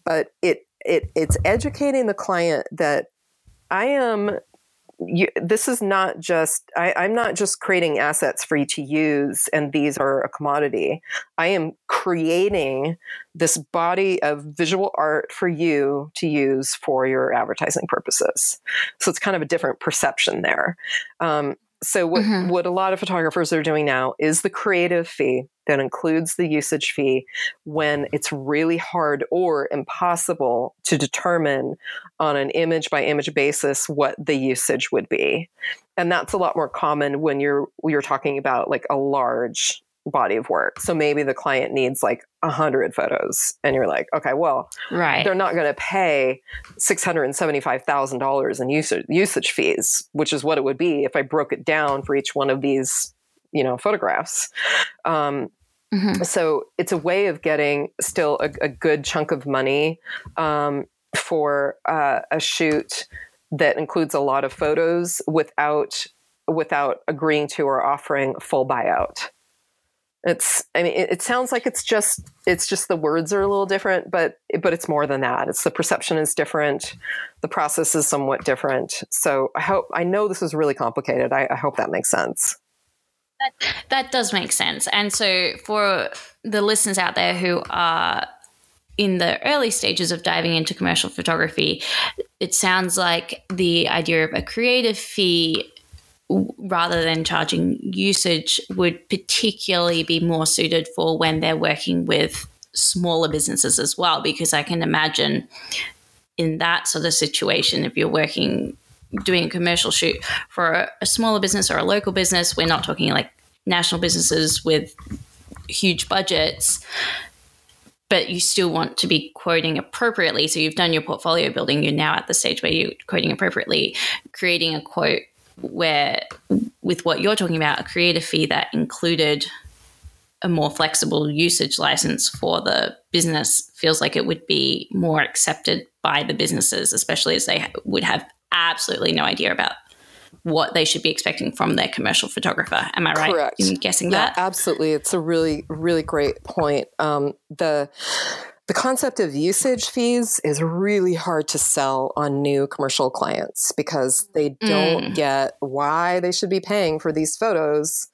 But it it it's educating the client that I am you, this is not just I, i'm not just creating assets for you to use and these are a commodity. I am creating this body of visual art for you to use for your advertising purposes. So it's kind of a different perception there. Um, so what, mm-hmm. what a lot of photographers are doing now is the creative fee that includes the usage fee when it's really hard or impossible to determine on an image by image basis what the usage would be and that's a lot more common when you're you're talking about like a large body of work. So maybe the client needs like a hundred photos and you're like, okay, well, right. they're not going to pay $675,000 in usage, usage fees, which is what it would be if I broke it down for each one of these, you know, photographs. Um, mm-hmm. So it's a way of getting still a, a good chunk of money um, for uh, a shoot that includes a lot of photos without without agreeing to or offering full buyout. It's I mean it, it, sounds like it's just it's just the words are a little different, but but it's more than that. It's the perception is different, the process is somewhat different. So I hope I know this is really complicated. I, I hope that makes sense. That, that does make sense. And so for the listeners out there who are in the early stages of diving into commercial photography, it sounds like the idea of a creative fee rather than charging usage would particularly be more suited for when they're working with smaller businesses as well because i can imagine in that sort of situation if you're working doing a commercial shoot for a, smaller business or a local business we're not talking like national businesses with huge budgets but you still want to be quoting appropriately. So you've done your portfolio building you're now at the stage where you're quoting appropriately creating a quote where with what you're talking about, a creator fee that included a more flexible usage license for the business feels like it would be more accepted by the businesses, especially as they would have absolutely no idea about what they should be expecting from their commercial photographer. Am I right Correct. in guessing yeah, that? Absolutely. It's a really, really great point. Um, the the concept of usage fees is really hard to sell on new commercial clients because they don't mm. get why they should be paying for these photos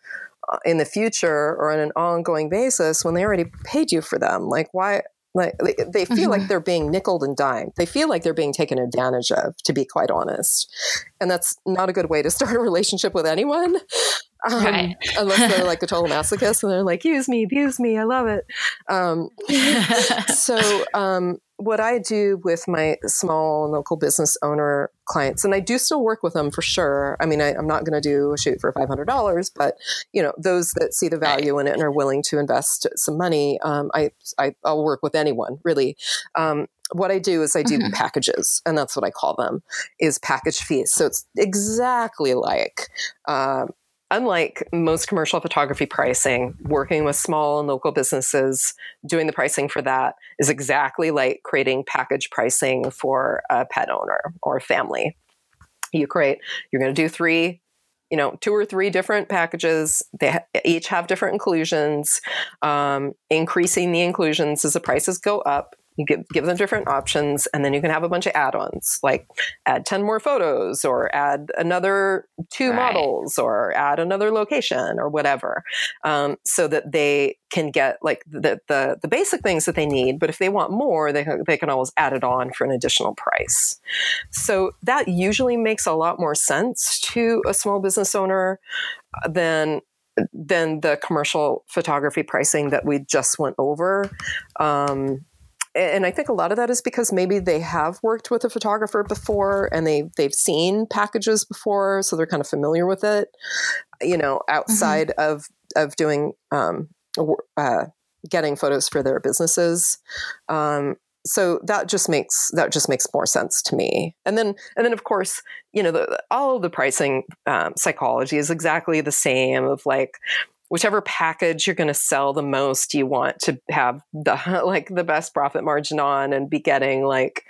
uh, in the future or on an ongoing basis when they already paid you for them. Like, why? Like they feel mm-hmm. like they're being nickled and dimed. They feel like they're being taken advantage of, to be quite honest. And that's not a good way to start a relationship with anyone. Um, right. unless they're like a total masochist and they're like, use me, abuse me, I love it. Um, so, um, what I do with my small and local business owner clients, and I do still work with them for sure. I mean, I, am not going to do a shoot for $500, but you know, those that see the value in it and are willing to invest some money, um, I, I will work with anyone really um, what I do is I do mm-hmm. packages, and that's what I call them, is package fees. So it's exactly like uh, unlike most commercial photography pricing, working with small and local businesses, doing the pricing for that is exactly like creating package pricing for a pet owner or a family. You create, you're going to do three, you know, two or three different packages. They each have different inclusions. Um, increasing the inclusions as the prices go up you give, give them different options and then you can have a bunch of add-ons like add 10 more photos or add another two right. models or add another location or whatever um, so that they can get like the, the, the basic things that they need but if they want more they, they can always add it on for an additional price so that usually makes a lot more sense to a small business owner than than the commercial photography pricing that we just went over um, and I think a lot of that is because maybe they have worked with a photographer before and they they've seen packages before, so they're kind of familiar with it. You know, mm-hmm. outside mm-hmm. of of doing um, uh, getting photos for their businesses. Um, so that just makes that just makes more sense to me. And then and then of course, you know, the, all of the pricing um, psychology is exactly the same. Of like, whichever package you're going to sell the most you want to have the like the best profit margin on and be getting like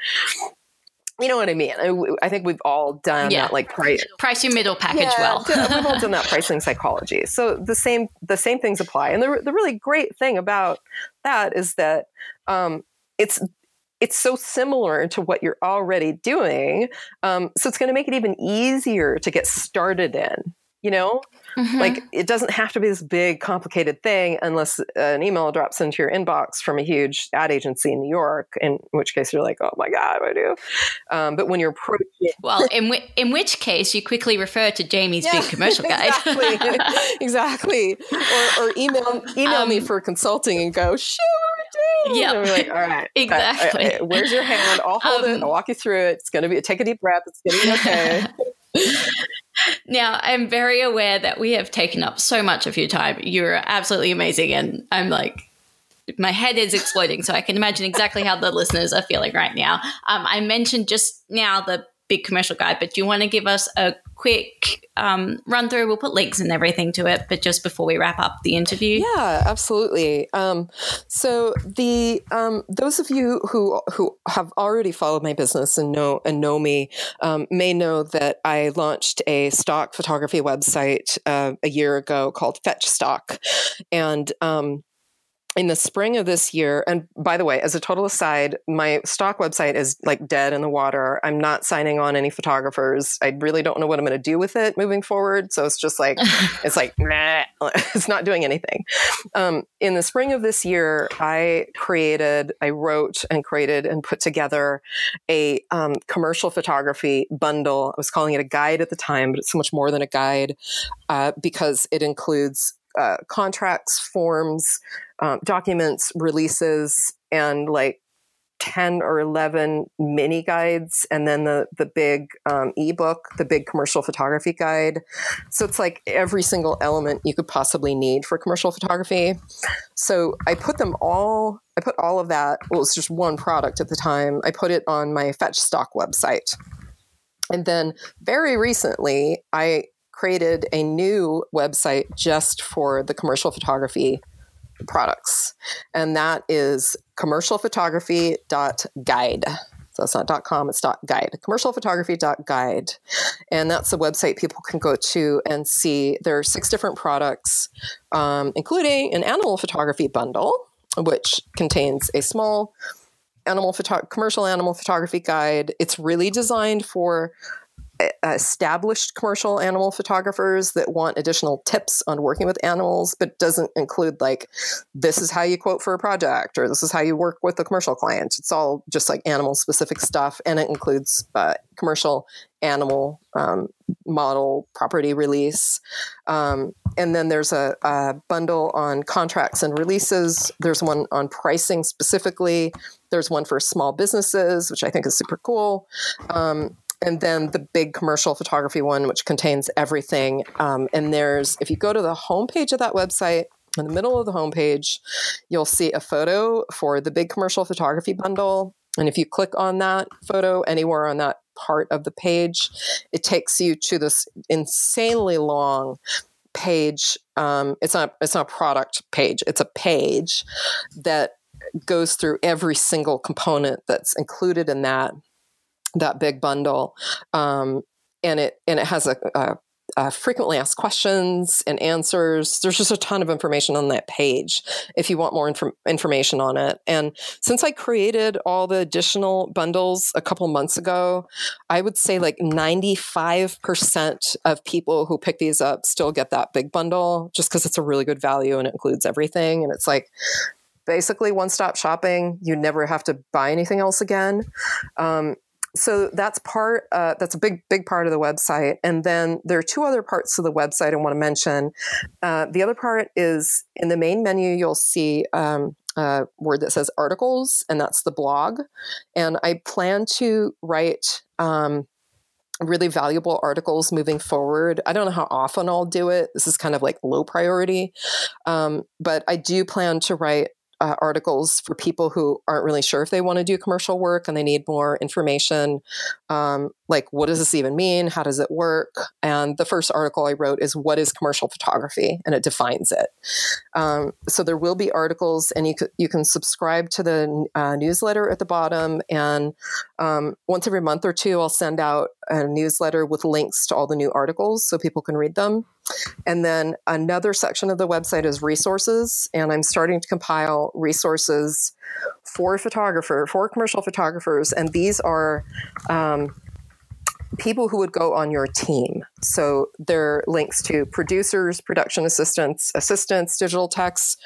you know what I mean? I, I think we've all done yeah. that, like price price your middle package yeah, well. we've all done that pricing psychology. So the same the same things apply. And the the really great thing about that is that um, it's it's so similar to what you're already doing. Um, so it's going to make it even easier to get started in you know mm-hmm. like it doesn't have to be this big complicated thing unless an email drops into your inbox from a huge ad agency in new york in which case you're like oh my god what do I do? Um, but when you're approaching well in, w- in which case you quickly refer to jamie's yeah, big commercial guide exactly. Exactly. Or, or email email um, me for consulting and go sure. yeah like all right exactly all right, where's your hand? I'll hold um, it i'll walk you through it. It's going to be take a deep breath. It's going to be okay. Now, I'm very aware that we have taken up so much of your time. You're absolutely amazing. And I'm like, my head is exploding. So I can imagine exactly how the listeners are feeling right now. Um, I mentioned just now the big commercial guide, but do you want to give us a quick um, run through? We'll put links and everything to it, but just before we wrap up the interview. Yeah, absolutely. Um, so the um, those of you who who have already followed my business and know and know me um, may know that I launched a stock photography website uh, a year ago called Fetch Stock, and um, in the spring of this year, and by the way, as a total aside, my stock website is like dead in the water. I'm not signing on any photographers. I really don't know what I'm going to do with it moving forward. So it's just like, it's like, it's not doing anything. Um, in the spring of this year, I created, I wrote and created and put together a um, commercial photography bundle. I was calling it a guide at the time, but it's so much more than a guide uh, because it includes uh, contracts, forms, um, documents, releases, and like 10 or 11 mini guides and then the the big um, ebook the big commercial photography guide. So it's like every single element you could possibly need for commercial photography. So i put them all i put all of that well it was just one product at the time. I put it on my fetch stock website. And then very recently i created a new website just for the commercial photography products. And that is commercialphotography.guide. So it's not .com, it's .guide. Commercialphotography.guide. And that's the website people can go to and see there are six different products, um, including an animal photography bundle, which contains a small animal photo- commercial animal photography guide. It's really designed for established commercial animal photographers that want additional tips on working with animals, but doesn't include like this is how you quote for a project or this is how you work with a commercial client. It's all just like animal specific stuff, and it includes uh, commercial animal um, model property release. Um, and then there's a, a bundle on contracts and releases. There's one on pricing specifically. There's one for small businesses, which I think is super cool. Um, and then the big commercial photography one, which contains everything. Um, and there's, if you go to the homepage of that website, in the middle of the homepage, you'll see a photo for the big commercial photography bundle. And if you click on that photo anywhere on that part of the page, it takes you to this insanely long page. Um, it's not it's not a product page. It's a page that goes through every single component that's included in that that big bundle, um, and it and it has a, a, a, frequently asked questions and answers. There's just a ton of information on that page if you want more inf- information on it. And since I created all the additional bundles a couple months ago, I would say like 95% of people who pick these up still get that big bundle just because it's a really good value and it includes everything. And it's like basically one stop shopping. You never have to buy anything else again. Um, so that's part uh, that's a big big part of the website and then there are two other parts of the website i want to mention uh, the other part is in the main menu you'll see um, a word that says articles and that's the blog and i plan to write um, really valuable articles moving forward. I don't know how often I'll do it. This is kind of like low priority. Um, but I do plan to write uh, articles for people who aren't really sure if they want to do commercial work and they need more information. Um, like, what does this even mean? How does it work? And the first article I wrote is What is commercial photography? And it defines it. Um, so there will be articles, and you, c- you can subscribe to the uh, newsletter at the bottom. And um, once every month or two, I'll send out a newsletter with links to all the new articles so people can read them. And then another section of the website is resources, and I'm starting to compile resources for photographer, for commercial photographers, and these are um, people who would go on your team. So there are links to producers, production assistants, assistants, digital techs,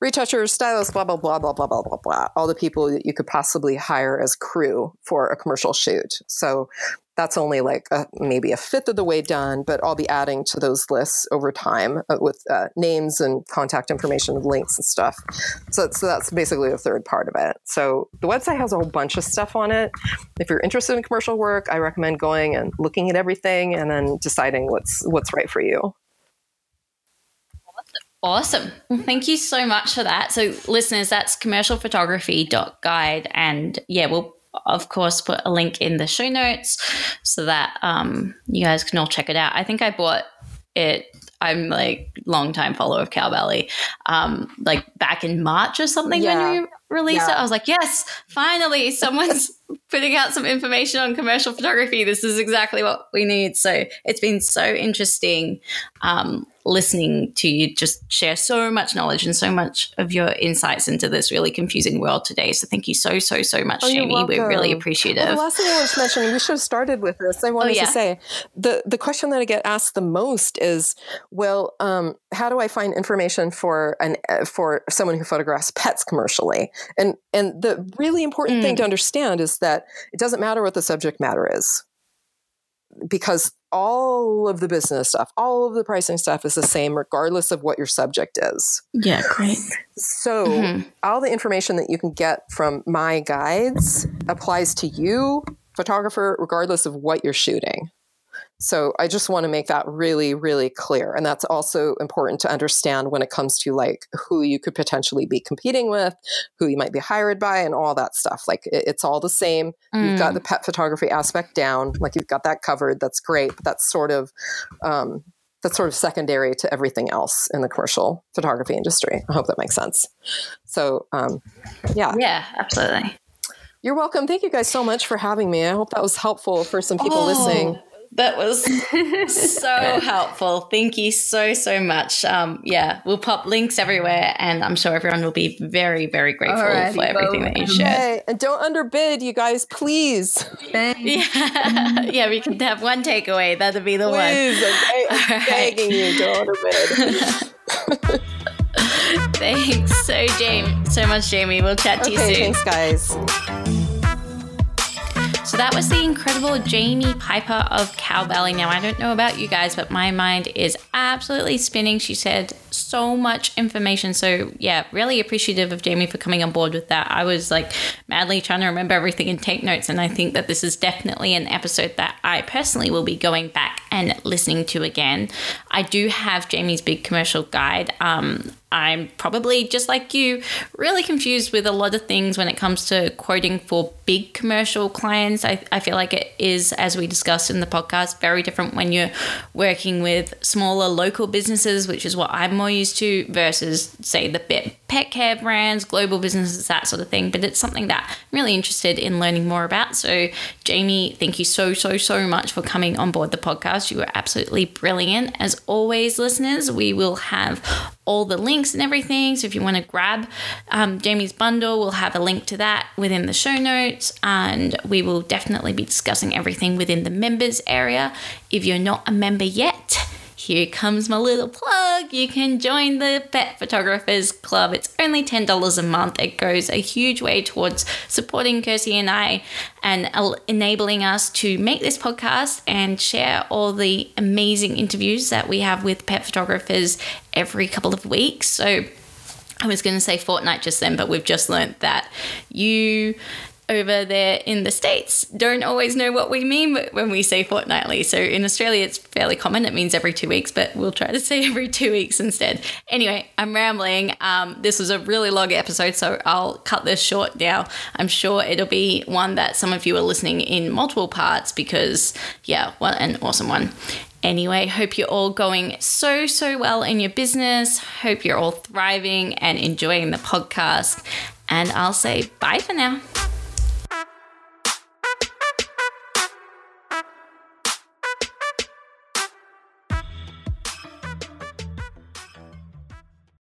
retouchers, stylists, blah, blah, blah, blah, blah, blah, blah, blah. All the people that you could possibly hire as crew for a commercial shoot. So that's only like a, maybe a fifth of the way done, but I'll be adding to those lists over time uh, with uh, names and contact information and links and stuff. So, so that's basically the third part of it. So the website has a whole bunch of stuff on it. If you're interested in commercial work, I recommend going and looking at everything and then deciding what's what's right for you. Awesome. Well, thank you so much for that. So, listeners, that's commercialphotography.guide. And yeah, we'll of course, put a link in the show notes so that um, you guys can all check it out. I think I bought it I'm like long time follower of Cowbelly. Um, like back in March or something yeah. when we released yeah. it, I was like, yes, finally someone's putting out some information on commercial photography. This is exactly what we need. So it's been so interesting um, listening to you just share so much knowledge and so much of your insights into this really confusing world today. So thank you so, so, so much, oh, Jamie. We're really appreciative. Well, the last thing I wanted to mention, we should have started with this. I wanted oh, yeah. to say the, the question that I get asked the most is, well, um, how do I find information for an uh, for someone who photographs pets commercially? And and the really important mm. thing to understand is that it doesn't matter what the subject matter is because all of the business stuff, all of the pricing stuff is the same, regardless of what your subject is. Yeah, great. So, mm-hmm. all the information that you can get from my guides applies to you, photographer, regardless of what you're shooting. So I just want to make that really, really clear. And that's also important to understand when it comes to like who you could potentially be competing with, who you might be hired by, and all that stuff. Like it, it's all the same. Mm. You've got the mm. pet photography aspect down, like you've got that covered. That's great. But that's sort of, um, that's sort of secondary to everything else in the commercial photography industry. I hope that makes sense. So, um, yeah. Yeah, absolutely. You're welcome. Thank you guys so much for having me. I hope that was helpful for some people oh, listening. That was so helpful. Thank you so, so much. Um, yeah, we'll pop links everywhere, and I'm sure everyone will be very, very grateful Alrighty, for everything well, that you shared. Hey, and don't underbid, you guys, please. Yeah, yeah, we can have one takeaway. That'll be the please, one. I'm, I'm begging you, don't underbid. thanks so, Jamie, so much, Jamie. We'll chat to okay, you soon. Thanks, guys. That was the incredible Jamie Piper of Cowbelly. Now, I don't know about you guys, but my mind is absolutely spinning. She said so much information. So, yeah, really appreciative of Jamie for coming on board with that. I was like madly trying to remember everything and take notes. And I think that this is definitely an episode that I personally will be going back and listening to again. I do have Jamie's big commercial guide. Um, I'm probably just like you, really confused with a lot of things when it comes to quoting for big commercial clients. I, I feel like it is, as we discussed in the podcast, very different when you're working with smaller local businesses, which is what I'm more used to, versus, say, the pet care brands, global businesses, that sort of thing. But it's something that I'm really interested in learning more about. So, Jamie, thank you so, so, so much for coming on board the podcast. You were absolutely brilliant. As always, listeners, we will have all the links and everything. So if you want to grab um, Jamie's bundle, we'll have a link to that within the show notes. And we will definitely be discussing everything within the members area. If you're not a member yet, here comes my little plug. You can join the Pet Photographers Club. It's only $10 a month. It goes a huge way towards supporting Kirsty and I and enabling us to make this podcast and share all the amazing interviews that we have with pet photographers every couple of weeks. So I was going to say fortnight just then, but we've just learned that you over there in the States don't always know what we mean when we say fortnightly. So in Australia, it's fairly common. It means every two weeks, but we'll try to say every two weeks instead. Anyway, I'm rambling. Um, this was a really long episode, so I'll cut this short now. I'm sure it'll be one that some of you are listening in multiple parts because, yeah, what an awesome one. Anyway, hope you're all going so, so well in your business. Hope you're all thriving and enjoying the podcast. And I'll say bye for now.